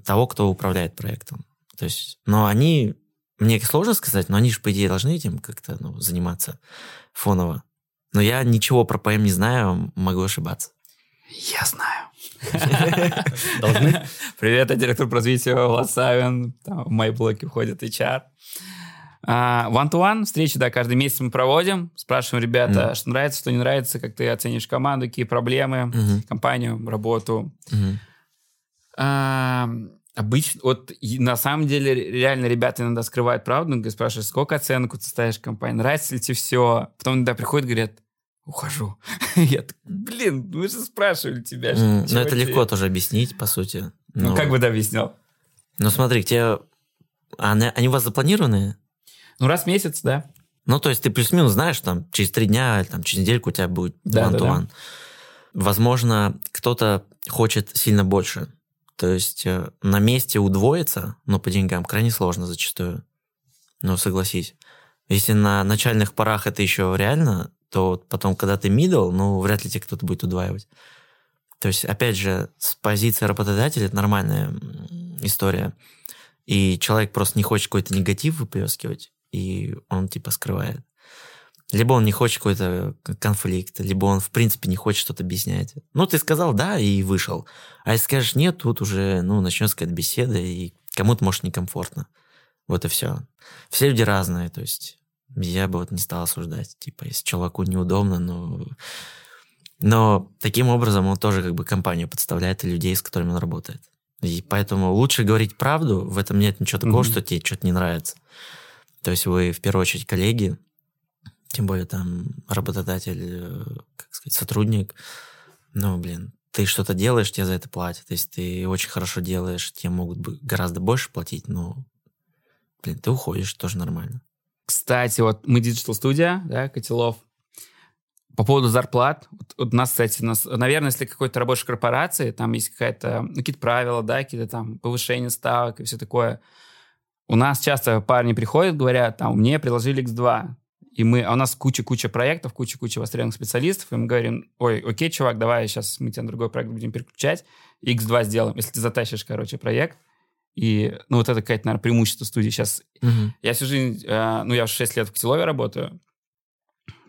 того, кто управляет проектом. То есть, но они, мне сложно сказать, но они же, по идее, должны этим как-то ну, заниматься фоново. Но я ничего про ПМ не знаю, могу ошибаться. Я знаю. Должны. Привет, я директор по развитию Влад Савин. Там в мои блоки входит HR. А, one-to-one встречи, да, каждый месяц мы проводим. Спрашиваем ребята, mm. что нравится, что не нравится, как ты оценишь команду, какие проблемы, mm-hmm. компанию, работу. Mm-hmm. А, обычно, вот на самом деле реально ребята иногда скрывают правду, спрашивают, сколько оценку ты ставишь компании, нравится ли тебе все. Потом иногда приходят, говорят, ухожу. Я так, блин, мы же спрашивали тебя. Mm, ну, это легко тоже объяснить, по сути. Ну, ну как бы ты объяснял? Ну, смотри, те... Они, они у вас запланированы? Ну, раз в месяц, да. Ну, то есть ты плюс-минус знаешь, там, через три дня или там, через недельку у тебя будет да, one-to-one. Да, да. Возможно, кто-то хочет сильно больше. То есть э, на месте удвоиться, но по деньгам крайне сложно зачастую. Ну, согласись. Если на начальных порах это еще реально, то потом, когда ты middle, ну, вряд ли тебе кто-то будет удваивать. То есть, опять же, с позиции работодателя это нормальная история. И человек просто не хочет какой-то негатив выплескивать, и он типа скрывает. Либо он не хочет какой-то конфликт, либо он, в принципе, не хочет что-то объяснять. Ну, ты сказал «да» и вышел. А если скажешь «нет», тут уже, ну, начнется какая-то беседа, и кому-то, может, некомфортно. Вот и все. Все люди разные, то есть я бы вот не стал осуждать. Типа, если человеку неудобно, ну... Но таким образом он тоже как бы компанию подставляет и людей, с которыми он работает. И поэтому лучше говорить правду, в этом нет ничего такого, mm-hmm. что тебе что-то не нравится. То есть вы в первую очередь коллеги, тем более там работодатель, э, как сказать, сотрудник, ну, блин, ты что-то делаешь, тебе за это платят. Если ты очень хорошо делаешь, тебе могут гораздо больше платить, но, блин, ты уходишь, тоже нормально. Кстати, вот мы Digital Studio, да, Котелов, по поводу зарплат, вот, вот у нас, кстати, у нас, наверное, если какой-то рабочей корпорации, там есть какая-то, ну, какие-то правила, да, какие-то там повышения ставок и все такое. У нас часто парни приходят, говорят, там, мне предложили X2, и мы, а у нас куча-куча проектов, куча-куча востребованных специалистов, и мы говорим, ой, окей, чувак, давай сейчас мы тебя на другой проект будем переключать, X2 сделаем, если ты затащишь, короче, проект, и, ну, вот это какое-то, наверное, преимущество студии сейчас. Угу. Я всю жизнь, э, ну, я уже 6 лет в Котелове работаю,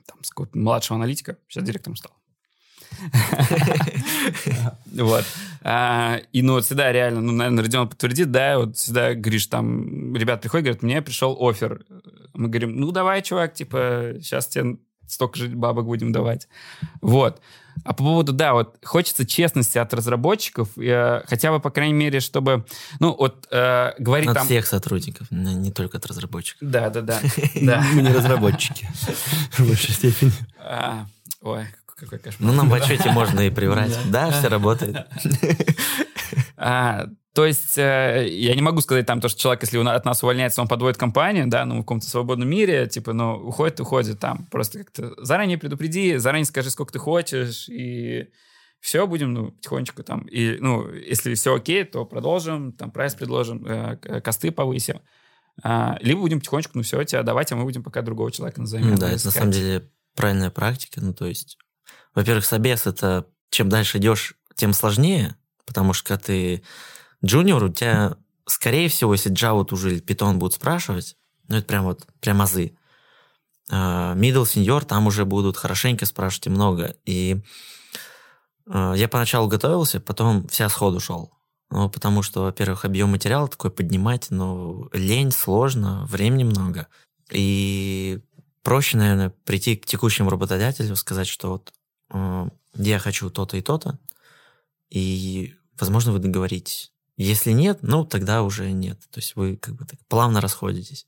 там, с какого-то младшего аналитика, сейчас директором стал. Вот. А, и ну вот всегда реально, ну, наверное, Родион подтвердит, да, вот всегда говоришь, там, ребят приходят, говорят, мне пришел офер. Мы говорим, ну, давай, чувак, типа, сейчас тебе столько же бабок будем давать. Вот. А по поводу, да, вот хочется честности от разработчиков, э, хотя бы, по крайней мере, чтобы, ну, вот э, говорить от там... всех сотрудников, не только от разработчиков. Да, да, да. Мы не разработчики в большей степени. А, ой, какой кошмар. Ну, нам в отчете можно и приврать. Да, все работает. То есть э, я не могу сказать там то, что человек, если он от нас увольняется, он подводит компанию, да, ну, в каком-то свободном мире, типа, ну, уходит, уходит там. Просто как-то заранее предупреди, заранее скажи, сколько ты хочешь, и все, будем, ну, потихонечку там. И, ну, если все окей, то продолжим, там, прайс предложим, э, косты повысим. А, либо будем потихонечку, ну, все, тебя давать, а мы будем пока другого человека назовем. Да, это на самом деле правильная практика. Ну, то есть, во-первых, собес это чем дальше идешь, тем сложнее, потому что когда ты Джуниор у тебя, скорее всего, если Java уже или Python будут спрашивать, ну, это прям вот, прям азы. А, middle, senior, там уже будут хорошенько спрашивать и много. И а, я поначалу готовился, потом вся сходу шел. Ну, потому что, во-первых, объем материала такой поднимать, ну, лень, сложно, времени много. И проще, наверное, прийти к текущему работодателю, сказать, что вот э, я хочу то-то и то-то, и, возможно, вы договоритесь. Если нет, ну, тогда уже нет. То есть вы как бы так плавно расходитесь.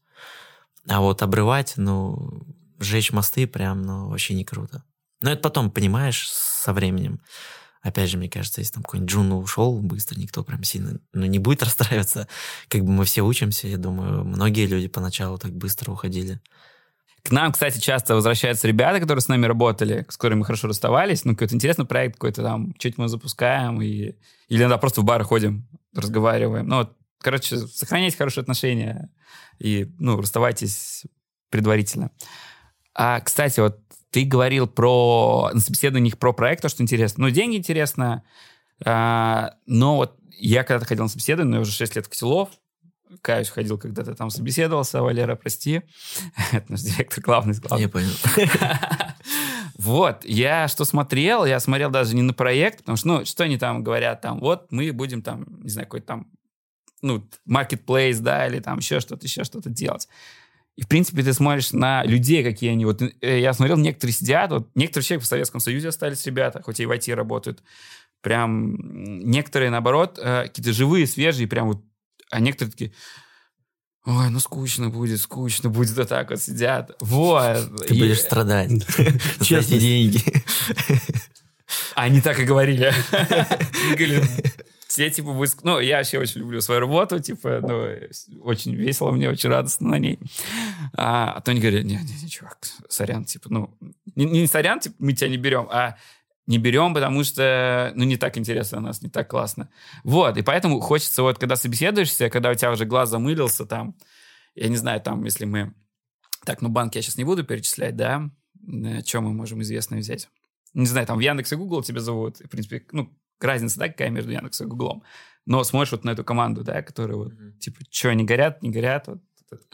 А вот обрывать, ну, сжечь мосты прям, ну, вообще не круто. Но это потом понимаешь со временем. Опять же, мне кажется, если там какой-нибудь Джун ушел быстро, никто прям сильно ну, не будет расстраиваться. Как бы мы все учимся, я думаю, многие люди поначалу так быстро уходили. К нам, кстати, часто возвращаются ребята, которые с нами работали, с которыми мы хорошо расставались. Ну, какой-то интересный проект какой-то там, чуть мы запускаем, и... или иногда просто в бар ходим, разговариваем. Ну, вот, короче, сохраняйте хорошие отношения и, ну, расставайтесь предварительно. А, кстати, вот ты говорил про на собеседованиях про проект, то, что интересно. Ну, деньги интересно, а, но вот я когда-то ходил на собеседование, уже 6 лет в Котелов, каюсь, ходил когда-то там собеседовался, Валера, прости. Это наш директор главный. главный. Я понял. Вот, я что смотрел, я смотрел даже не на проект, потому что, ну, что они там говорят, там, вот мы будем там, не знаю, какой-то там, ну, marketplace, да, или там еще что-то, еще что-то делать. И, в принципе, ты смотришь на людей, какие они. Вот э, я смотрел, некоторые сидят, вот некоторые человек в Советском Союзе остались ребята, хоть и в IT работают. Прям некоторые, наоборот, э, какие-то живые, свежие, прям вот, а некоторые такие, Ой, ну скучно будет, скучно будет, вот так вот сидят. Вот. Ты и... будешь страдать. Честно. деньги. Они так и говорили. Говорили, все, типа, будет... Ну, я вообще очень люблю свою работу, типа, ну, очень весело мне, очень радостно на ней. А, а то они говорят, не, не, не, чувак, сорян, типа, ну, не, не сорян, типа, мы тебя не берем, а не берем, потому что, ну, не так интересно у нас, не так классно. Вот, и поэтому хочется вот, когда собеседуешься, когда у тебя уже глаз замылился там, я не знаю, там, если мы... Так, ну, банк я сейчас не буду перечислять, да? Чем мы можем известно взять? Не знаю, там в Яндекс и Google тебя зовут. В принципе, ну, разница, да, какая между Яндексом и Гуглом. Но смотришь вот на эту команду, да, которая вот, mm-hmm. типа, что, они горят, не горят? Вот,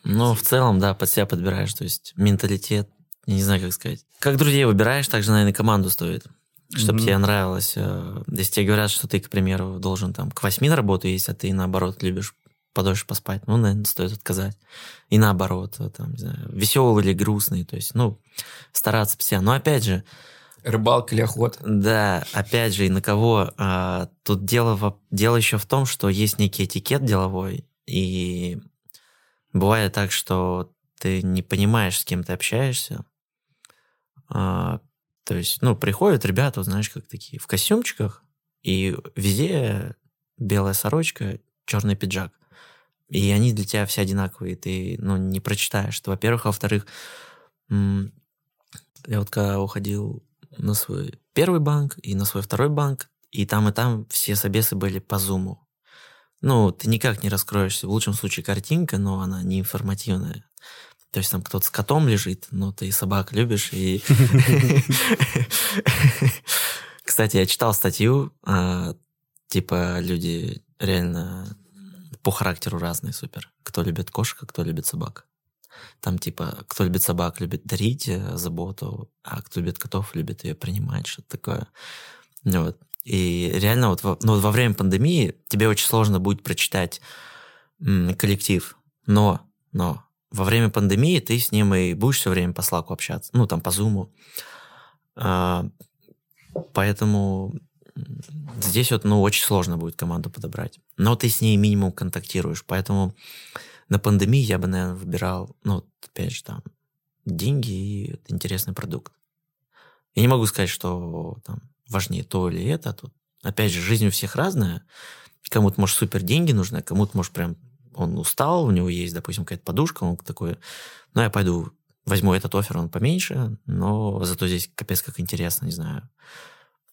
ну, в целом, да, под себя подбираешь. То есть менталитет, я не знаю, как сказать. Как друзей выбираешь, так же, наверное, команду стоит. Чтобы Мгм. тебе нравилось. э, Если тебе говорят, что ты, к примеру, должен там к восьми на работу есть, а ты, наоборот, любишь подольше поспать, ну, наверное, стоит отказать. И наоборот, э, там, не знаю, веселый или грустный, то есть, ну, стараться постоянно. Но опять же, Рыбалка или охота. да, опять же, и на кого? А, тут дело, в- дело еще в том, что есть некий этикет деловой, и бывает так, что ты не понимаешь, с кем ты общаешься. А, то есть, ну, приходят ребята, знаешь, как такие, в костюмчиках, и везде белая сорочка, черный пиджак. И они для тебя все одинаковые, ты, ну, не прочитаешь. Во-первых. Во-вторых, я вот когда уходил на свой первый банк и на свой второй банк, и там, и там все собесы были по зуму. Ну, ты никак не раскроешься. В лучшем случае картинка, но она не информативная. То есть там кто-то с котом лежит, но ты собак любишь. И... Кстати, я читал статью, а, типа люди реально по характеру разные супер. Кто любит кошек, а кто любит собак. Там типа, кто любит собак, любит дарить э, заботу, а кто любит котов, любит ее принимать, что-то такое. Ну Вот. И реально вот во, ну, во время пандемии тебе очень сложно будет прочитать м, коллектив. Но, но во время пандемии ты с ним и будешь все время по слаку общаться. Ну, там, по зуму. А, поэтому здесь вот, ну, очень сложно будет команду подобрать. Но ты с ней минимум контактируешь. Поэтому на пандемии я бы, наверное, выбирал, ну, опять же, там, деньги и интересный продукт. Я не могу сказать, что там важнее то или это. Тут, опять же, жизнь у всех разная. Кому-то, может, супер деньги нужны, а кому-то, может, прям он устал, у него есть, допустим, какая-то подушка, он такой, ну, я пойду возьму этот офер, он поменьше, но зато здесь капец как интересно, не знаю,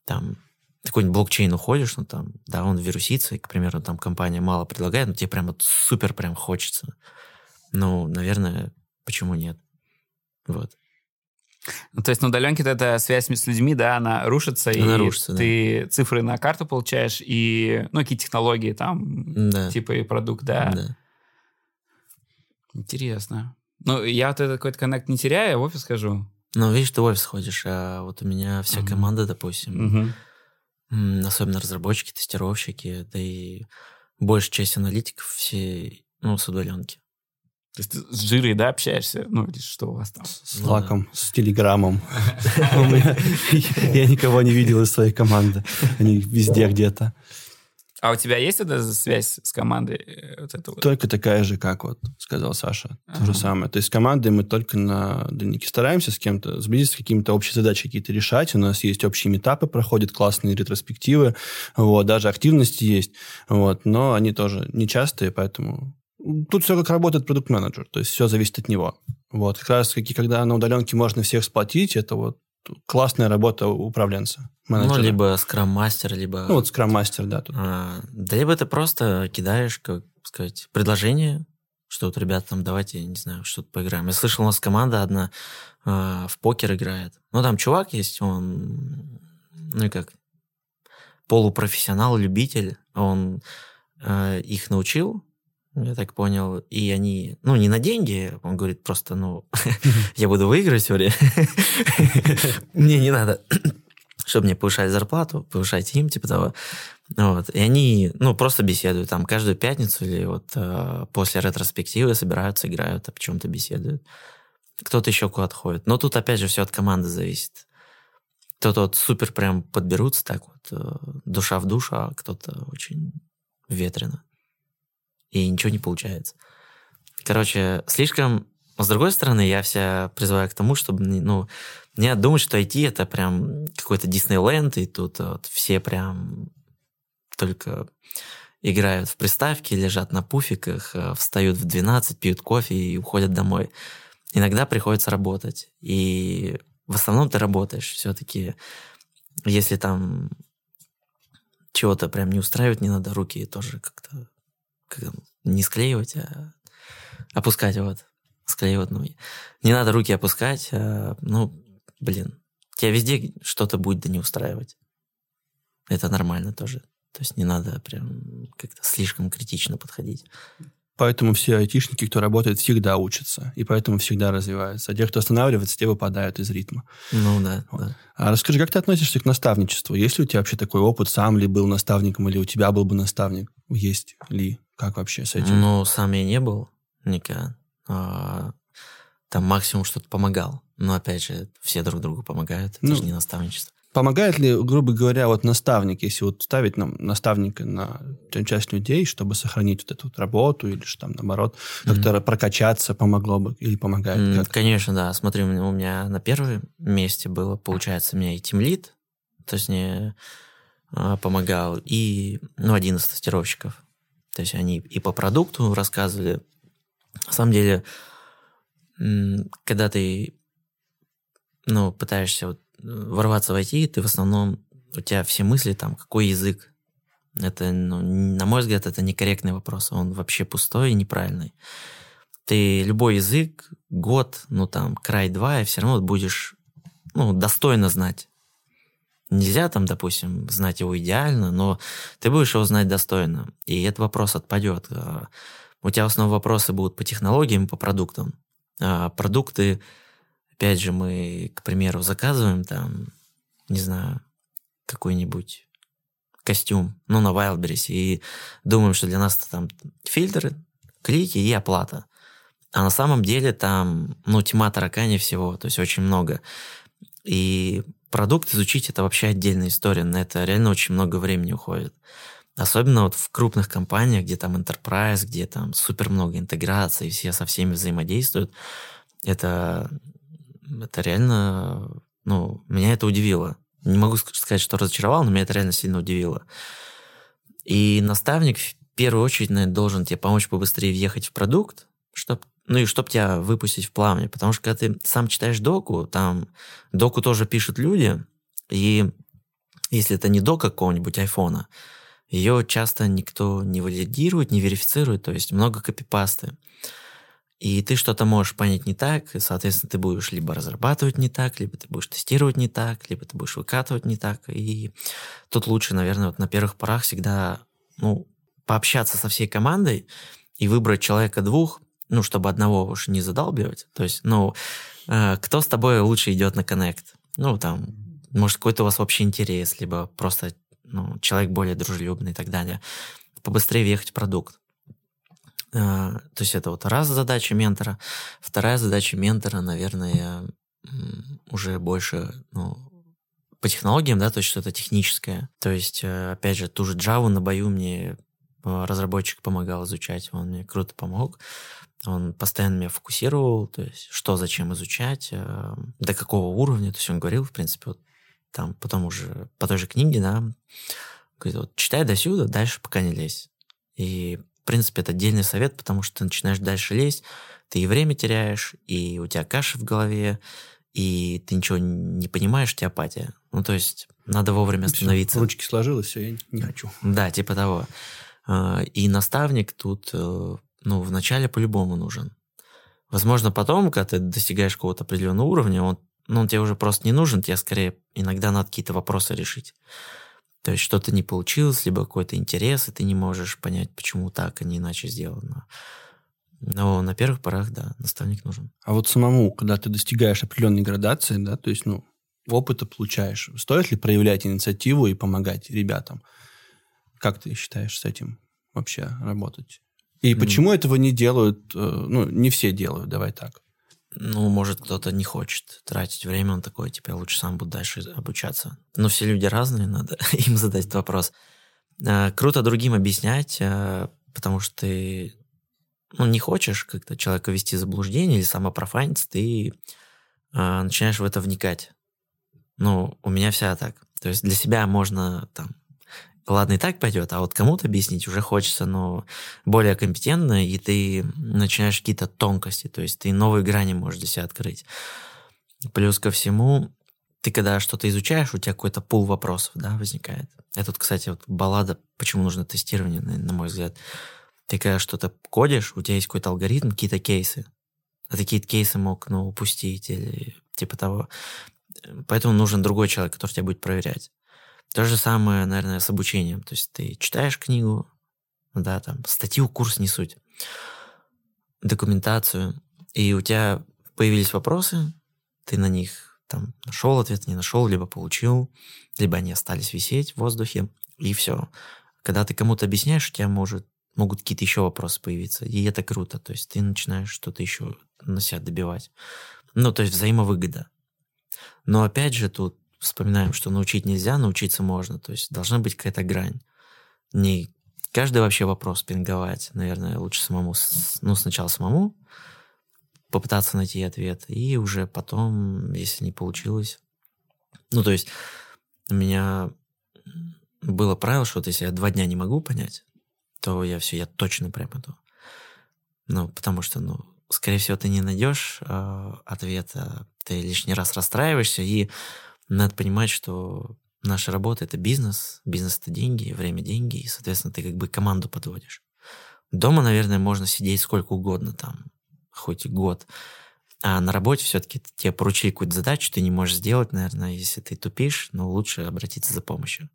там какой-нибудь блокчейн уходишь, ну там, да, он вирусится, и, к примеру, там компания мало предлагает, но тебе прям вот супер прям хочется. Ну, наверное, почему нет? Вот. Ну, то есть на удаленке эта связь с людьми, да, она рушится, Она и рушится, да. ты цифры на карту получаешь, и, ну, какие технологии там, Да. типа и продукт, да. да. Интересно. Ну, я вот этот какой-то коннект не теряю, я в офис хожу. Ну, видишь, ты в офис ходишь, а вот у меня вся Мгм. команда, допустим, м, особенно разработчики, тестировщики, да и большая часть аналитиков все, ну, с удаленки. То есть ты с жирой, да, общаешься? Ну, или что у вас там? С Ну лаком, с телеграммом. Я никого не видел из своей команды. Они везде где-то. А у тебя есть эта связь с командой? э, Вот это вот? Только такая же, как вот сказал Саша. То Ага. же самое. То есть с командой мы только на дневнике стараемся с кем-то сблизиться, какими-то общие задачи какие-то решать. У нас есть общие метапы, проходят классные ретроспективы. Вот, даже активности есть. Вот, но они тоже нечастые, поэтому... Тут все как работает продукт-менеджер. То есть все зависит от него. Вот, как раз таки, когда на удаленке можно всех сплотить, это вот классная работа управленца, Ну, менеджера. либо скрам-мастер, либо... Ну, вот скрам-мастер, да, тут. А, да либо ты просто кидаешь, как сказать, предложение, что вот, ребята, там, давайте, не знаю, что-то поиграем. Я слышал, у нас команда одна а, в покер играет. Ну, там чувак есть, он, ну, и как, полупрофессионал, любитель. Он а, их научил, я так понял, и они, ну, не на деньги, он говорит просто, ну, я буду выигрывать все время. Мне не надо, чтобы мне повышали зарплату, повышайте им, типа того. Вот. И они, ну, просто беседуют там каждую пятницу или вот э, после ретроспективы собираются, играют, о чем-то беседуют. Кто-то еще куда-то ходит. Но тут, опять же, все от команды зависит. Кто-то вот супер прям подберутся так вот, э, душа в душу, а кто-то очень ветрено. И ничего не получается. Короче, слишком... С другой стороны, я вся призываю к тому, чтобы, ну, не думать, что IT это прям какой-то Диснейленд, и тут вот все прям только играют в приставки, лежат на пуфиках, э, встают в 12, пьют кофе и уходят домой. Иногда приходится работать. И в основном ты работаешь все-таки. Если там чего-то прям не устраивает, не надо руки тоже как-то как, не склеивать, а опускать вот. Склеивать, ну, не надо руки опускать, а, ну, блин, тебя везде что-то будет да не устраивать. Это нормально тоже. То есть не надо прям как-то слишком критично подходить. Поэтому все айтишники, кто работает, всегда учатся, и поэтому всегда развиваются. А те, кто останавливается, те выпадают из ритма. Ну да, Вот. да. А расскажи, как ты относишься к наставничеству? Есть ли у тебя вообще такой опыт? Сам ли был наставником, или у тебя был бы наставник? Есть ли? Как вообще с этим? Ну, сам я не был никогда. А, Там максимум что-то помогал. Но опять же, все друг другу помогают. Это Ну, же не наставничество. Помогает ли, грубо говоря, вот наставник, если вот ставить нам наставника на часть людей, чтобы сохранить вот эту вот работу или же там наоборот как-то прокачаться помогло бы или помогает? М, как? Конечно, да. Смотри, у меня, у меня на первом месте было, получается, у меня и тимлит, то есть мне а, помогал, и ну, один из тестировщиков. То есть они и по продукту рассказывали. На самом деле, когда ты ну, пытаешься вот, э, ворваться в IT, ты в основном, у тебя все мысли там, какой язык. Это, ну, на мой взгляд, это некорректный вопрос. Он вообще пустой и неправильный. Ты любой язык, год, ну там, край два, и все равно будешь ну, достойно знать. Нельзя там, допустим, знать его идеально, но ты будешь его знать достойно. И этот вопрос отпадет. А, У тебя в основном вопросы будут по технологиям, по продуктам. А продукты, опять же, мы, к примеру, заказываем там, не знаю, какой-нибудь костюм, ну, на Wildberries, и думаем, что для нас это там фильтры, клики и оплата. А на самом деле там, ну, тьма таракани всего, то есть очень много. И продукт изучить это вообще отдельная история. На это реально очень много времени уходит. Особенно вот в крупных компаниях, где там enterprise, где там супер много интеграций, все со всеми взаимодействуют. Это, это реально, ну, меня это удивило. Не могу сказать, что разочаровал, но меня это реально сильно удивило. И наставник в первую очередь, наверное, должен тебе помочь побыстрее въехать в продукт, чтобы ну и чтобы тебя выпустить в плавание. Потому что когда ты сам читаешь доку, там доку тоже пишут люди, и если это не док какого-нибудь айфона, ее часто никто не валидирует, не верифицирует, то есть много копипасты. И ты что-то можешь понять не так, и, соответственно, ты будешь либо разрабатывать не так, либо ты будешь тестировать не так, либо ты будешь выкатывать не так. И тут лучше, наверное, вот на первых порах всегда ну, пообщаться со всей командой и выбрать человека двух, ну, чтобы одного уж не задалбивать. То есть, ну, э, кто с тобой лучше идет на коннект? Ну, там, может, какой-то у вас общий интерес, либо просто ну, человек более дружелюбный и так далее. Побыстрее въехать в продукт. Э, то есть это вот раз задача ментора. Вторая задача ментора, наверное, уже больше, ну, по технологиям, да, то есть что-то техническое. То есть, э, опять же, ту же Java на бою мне э, разработчик помогал изучать, он мне круто помог. Он постоянно меня фокусировал, то есть что, зачем изучать, э, до какого уровня. То есть он говорил, в принципе, вот там потом уже по той же книге, да, говорит, вот читай до сюда, дальше пока не лезь. И, в принципе, это отдельный совет, потому что ты начинаешь дальше лезть, ты и время теряешь, и у тебя каша в голове, и ты ничего не понимаешь, у тебя апатия. Ну, то есть надо вовремя остановиться. Ручки сложилось, все, я не хочу. Да, типа того. А, И наставник тут, э, ну, вначале по-любому нужен. Возможно, потом, когда ты достигаешь какого-то определенного уровня, он, ну, он тебе уже просто не нужен, тебе скорее иногда надо какие-то вопросы решить. То есть что-то не получилось, либо какой-то интерес, и ты не можешь понять, почему так, а не иначе сделано. Но на первых порах, да, наставник нужен. А вот самому, когда ты достигаешь определенной градации, да, то есть, ну, опыта получаешь, стоит ли проявлять инициативу и помогать ребятам? Как ты считаешь с этим вообще работать? И М. почему этого не делают, э, ну, не все делают, давай так. Ну, может, кто-то не хочет тратить время, он такой, типа, я лучше сам буду дальше обучаться. Но все люди разные, надо им задать этот вопрос. А, Круто другим объяснять, а, потому что ты ну, не хочешь как-то человека вести в заблуждение или самопрофаниться, ты а, начинаешь в это вникать. Ну, у меня вся так. То есть для себя можно там ладно, и так пойдет, а вот кому-то объяснить уже хочется, но более компетентно, и ты начинаешь какие-то тонкости, то есть ты новые грани можешь для себя открыть. Плюс ко всему, ты когда что-то изучаешь, у тебя какой-то пул вопросов, да, возникает. Это, кстати, вот баллада, почему нужно тестирование, на, на мой взгляд. Ты когда что-то кодишь, у тебя есть какой-то алгоритм, какие-то кейсы. А такие кейсы мог, ну, упустить или типа того. Поэтому нужен другой человек, который тебя будет проверять. То же самое, наверное, с обучением. То есть ты читаешь книгу, да, там, статью, курс не суть. документацию, и у тебя появились вопросы, ты на них там нашел ответ, не нашел, либо получил, либо они остались висеть в воздухе, и все. Когда ты кому-то объясняешь, у тебя может, могут какие-то еще вопросы появиться, и это круто, то есть ты начинаешь что-то еще на себя добивать. Ну, то есть взаимовыгода. Но опять же тут вспоминаем, что научить нельзя, научиться можно, то есть должна быть какая-то грань. Не каждый вообще вопрос пинговать, наверное, лучше самому, ну, сначала самому попытаться найти ответ, и уже потом, если не получилось. Ну, то есть у меня было правило, что вот если я два дня не могу понять, то я все, я точно прям иду. Ну, потому что, ну, скорее всего, ты не найдешь э, ответа, ты лишний раз расстраиваешься, и надо понимать, что наша работа это бизнес, бизнес это деньги, время деньги, и, соответственно, ты как бы команду подводишь. Дома, наверное, можно сидеть сколько угодно там, хоть и год. А на работе все-таки тебе поручили какую-то задачу, ты не можешь сделать, наверное, если ты тупишь, но лучше обратиться за помощью.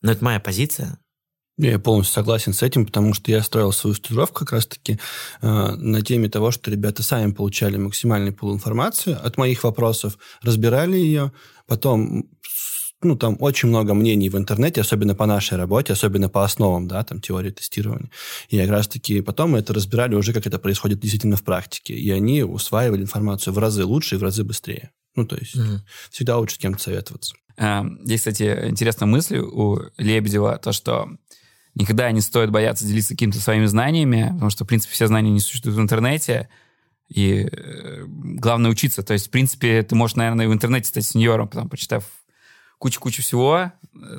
Но это моя позиция. Я полностью согласен с этим, потому что я строил свою стажировку как раз-таки э, на теме того, что ребята сами получали максимальный пул информации от моих вопросов, разбирали ее, потом ну, там очень много мнений в интернете, особенно по нашей работе, особенно по основам, да, там, теории тестирования. И как раз-таки потом мы это разбирали уже, как это происходит действительно в практике. И они усваивали информацию в разы лучше и в разы быстрее. Ну, то есть mm-hmm. всегда лучше с кем-то советоваться. Эм, есть, кстати, интересная мысль у Лебедева, то, что никогда не стоит бояться делиться какими-то своими знаниями, потому что, в принципе, все знания не существуют в интернете, и э, главное учиться. То есть, в принципе, ты можешь, наверное, и в интернете стать сеньором, потом, почитав кучу-кучу всего.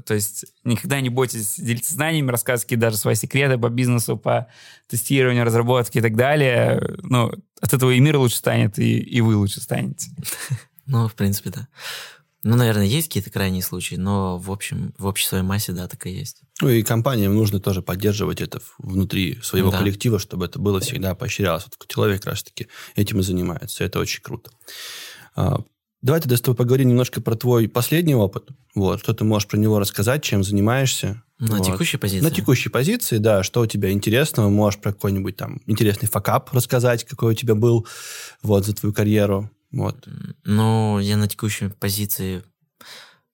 То есть никогда не бойтесь делиться знаниями, рассказывать какие даже свои секреты по бизнесу, по тестированию, разработке и так далее. Ну, от этого и мир лучше станет, и, и вы лучше станете. Ну, в принципе, да. Ну, наверное, есть какие-то крайние случаи, но в общем, в общей своей массе, да, так и есть. Ну, и компаниям нужно тоже поддерживать это внутри своего да. коллектива, чтобы это было всегда поощрялось. Вот человек как раз-таки этим и занимается. Это очень круто. А, Давай тогда с тобой поговорим немножко про твой последний опыт. Вот, что ты можешь про него рассказать, чем занимаешься. На вот. текущей позиции? На текущей позиции, да. Что у тебя интересного? Можешь про какой-нибудь там интересный факап рассказать, какой у тебя был вот за твою карьеру. Вот. Ну, я на текущей позиции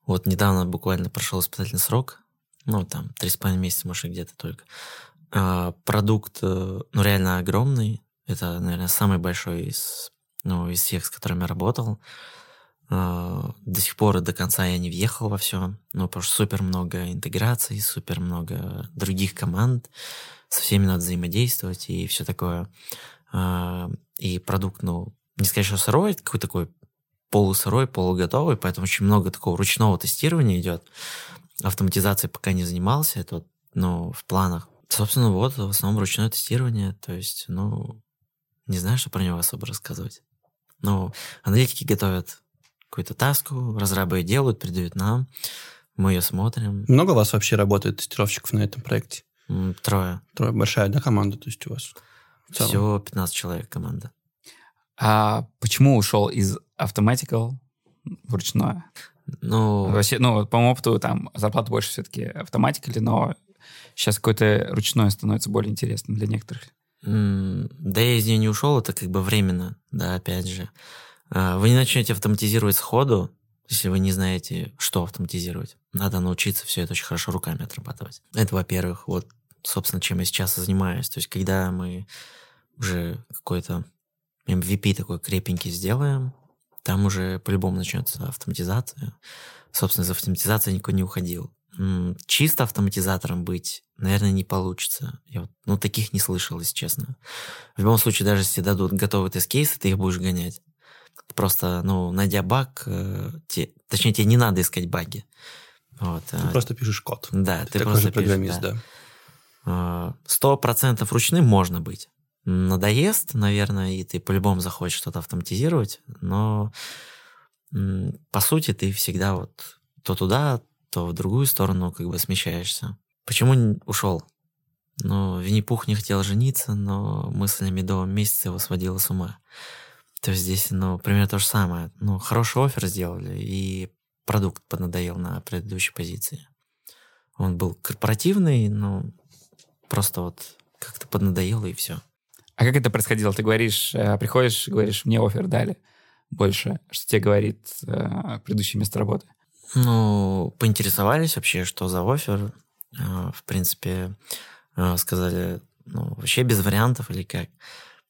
вот недавно буквально прошел испытательный срок. Ну, там, три с половиной месяца, может, где-то только. А, продукт, э, ну, реально огромный. Это, наверное, самый большой из, ну, из всех, с которыми я работал. А, до сих пор и до конца я не въехал во все, но потому что супер много интеграций, супер много других команд, со всеми надо взаимодействовать и все такое. А, и продукт, ну, не сказать, что сырой, какой такой полусырой, полуготовый, поэтому очень много такого ручного тестирования идет. Автоматизацией пока не занимался, это вот, ну, в планах. Собственно, вот, в основном ручное тестирование, то есть, ну, не знаю, что про него особо рассказывать. Ну, аналитики готовят какую-то таску, разрабы ее делают, передают нам, мы ее смотрим. Много у вас вообще работает тестировщиков на этом проекте? Трое. Трое. Большая, да, команда, то есть у вас? Всего 15 человек команда. А почему ушел из Automatical в ручное? Ну... Вообще, ну, по моему опыту, там зарплата больше все-таки Automatical, но сейчас какое-то ручное становится более интересным для некоторых. Да я из нее не ушел, это как бы временно, да, опять же. А, вы не начнете автоматизировать сходу, если вы не знаете, что автоматизировать. Надо научиться все это очень хорошо руками отрабатывать. Это, во-первых, вот, собственно, чем я сейчас и занимаюсь. То есть, когда мы уже какой-то MVP такой крепенький сделаем, там уже по-любому начнется автоматизация. Собственно, из автоматизации никто не уходил. Чисто автоматизатором быть, наверное, не получится. Я вот, ну, таких не слышал, если честно. В любом случае, даже если дадут готовый тест-кейс, ты их будешь гонять. Просто, ну, найдя баг, э, те, точнее, тебе не надо искать баги. Вот, ты а, просто пишешь код. Да, ты, ты просто программист, пишешь, да. Сто процентов ручным можно быть. Надоест, наверное, и ты по-любому захочешь что-то автоматизировать, но по сути ты всегда вот то туда, то в другую сторону как бы смещаешься. Почему ушел? Ну, Винни-Пух не хотел жениться, но мысль о медовом месяце его сводила с ума. То есть здесь, ну, примерно то же самое. Ну, хороший офер сделали, и продукт поднадоел на предыдущей позиции. Он был корпоративный, но просто вот как-то поднадоело, и все. А как это происходило? Ты говоришь, э, приходишь, говоришь, мне офер дали больше. Что тебе говорит э, предыдущее место работы? Ну, поинтересовались вообще, что за офер. Э, в принципе, э, сказали, ну, вообще без вариантов или как.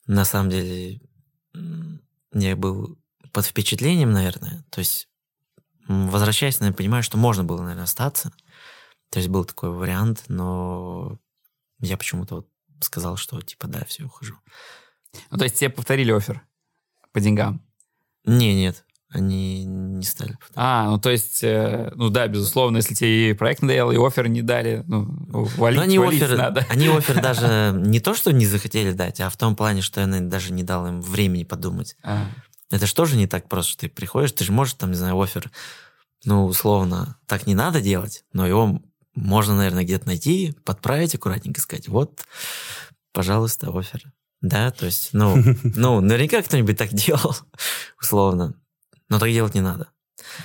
На самом деле, я был под впечатлением, наверное. То есть, возвращаясь, наверное, понимаю, что можно было, наверное, остаться. То есть был такой вариант, но я почему-то вот сказал, что типа да, все, ухожу. Ну, то есть тебе повторили офер по деньгам? Не, нет, они не стали. Повторять. А, ну то есть, э, ну да, безусловно, если тебе и проект надоел, и офер не дали, ну, валить, Но они валить офер, надо. они офер даже не то, что не захотели дать, а в том плане, что я даже не дал им времени подумать. А, Это же тоже не так просто, что ты приходишь, ты же можешь там, не знаю, офер, ну, условно, так не надо делать, но его можно, наверное, где-то найти, подправить аккуратненько, сказать, вот, пожалуйста, офер. Да, то есть, ну, ну, наверняка кто-нибудь так делал, условно. Но так делать не надо.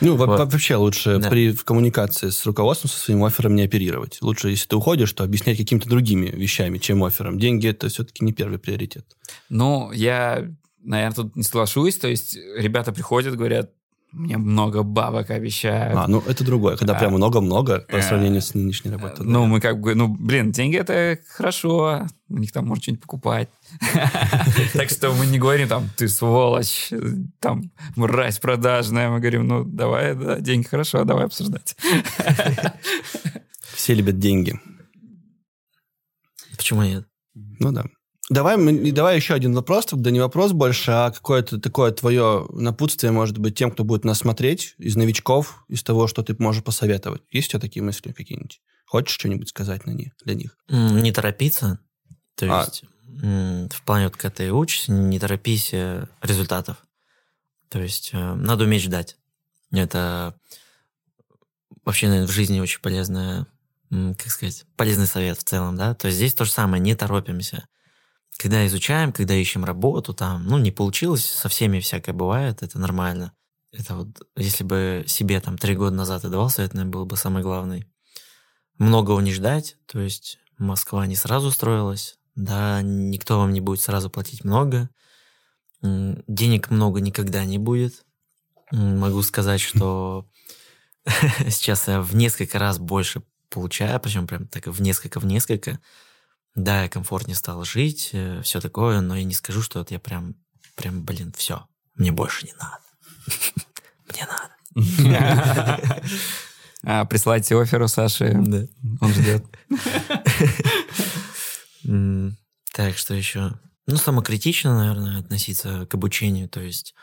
Ну, во- Вот. вообще лучше Да. при в коммуникации с руководством со своим оффером не оперировать. Лучше, если ты уходишь, то объяснять какими-то другими вещами, чем оффером. Деньги – это все-таки не первый приоритет. Ну, я, наверное, тут не соглашусь. То есть ребята приходят, говорят, мне много бабок обещают. А, ну, это другое. Когда А. прям много-много по Э, сравнению с нынешней работой. Ну, мы как бы, ну, блин, деньги это хорошо, у них там можно что-нибудь покупать. Так что мы не говорим там, ты сволочь, там, мразь продажная. Мы говорим, ну, давай, да, деньги хорошо, давай обсуждать. Все любят деньги. Почему нет? Ну да. Давай, давай еще один вопрос, да не вопрос больше, а какое-то такое твое напутствие, может быть, тем, кто будет нас смотреть, из новичков, из того, что ты можешь посоветовать. Есть у тебя такие мысли какие-нибудь? Хочешь что-нибудь сказать на них, для них? Не торопиться. То А. есть, в плане, вот, когда ты учишься, не торопись э, результатов. То есть, э, надо уметь ждать. Это вообще, наверное, в жизни очень полезная, как сказать, полезный совет в целом, да. То есть, здесь то же самое, не торопимся. Когда изучаем, когда ищем работу, там, ну, не получилось, со всеми всякое бывает, это нормально. Это вот, если бы себе там три года назад и давал совет, наверное, был бы самый главный. Многого не ждать, то есть Москва не сразу строилась, да, никто вам не будет сразу платить много, денег много никогда не будет. Могу сказать, что сейчас я в несколько раз больше получаю, причем прям так в несколько, в несколько. Да, я комфортнее стал жить, все такое, но я не скажу, что вот я прям, прям, блин, все, мне больше не надо. Мне надо. А, Присылайте офер у Саши, Да. он ждет. Так, что еще? Ну, самокритично, наверное, относиться к обучению, то есть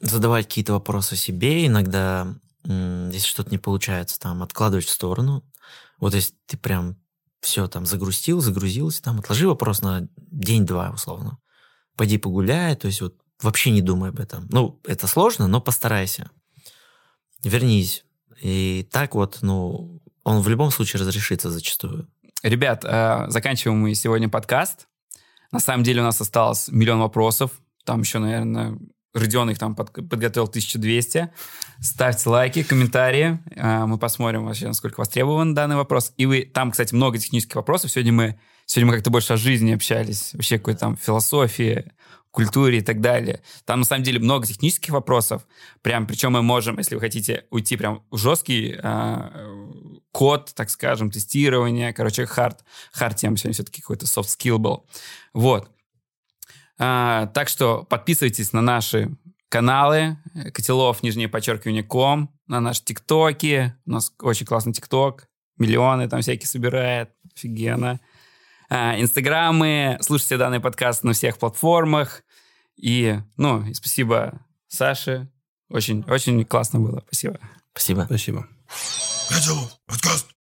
задавать какие-то вопросы себе, иногда, если что-то не получается, там, откладывать в сторону. Вот если ты прям все там загрустил, загрузился, там, отложи вопрос на день-два, условно. Пойди погуляй, то есть вот вообще не думай об этом. Ну, это сложно, но постарайся. Вернись. И так вот, ну, он в любом случае разрешится зачастую. Ребят, э, заканчиваем мы сегодня подкаст. На самом деле у нас осталось миллион вопросов. Там еще, наверное, Родион их там под- подготовил 1200. Ставьте лайки, комментарии. Э, Мы посмотрим вообще, насколько востребован данный вопрос. И вы, там, кстати, много технических вопросов. Сегодня мы, сегодня мы как-то больше о жизни общались. Вообще какой-то там философии, культуре и так далее. Там, на самом деле, много технических вопросов. Прям, причем мы можем, если вы хотите уйти прям в жесткий э, код, так скажем, тестирование, короче, хард, хард тема сегодня все-таки какой-то soft skill был. Вот. А, так что подписывайтесь на наши каналы, Котелов, нижнее подчеркивание, ком, на наши тиктоки. У нас очень классный тикток. Миллионы там всякие собирает. Офигенно. А, Инстаграмы. Слушайте данный подкаст на всех платформах. И, ну, и спасибо Саше. Очень, очень классно было. Спасибо. Спасибо. Спасибо. Котелов, подкаст.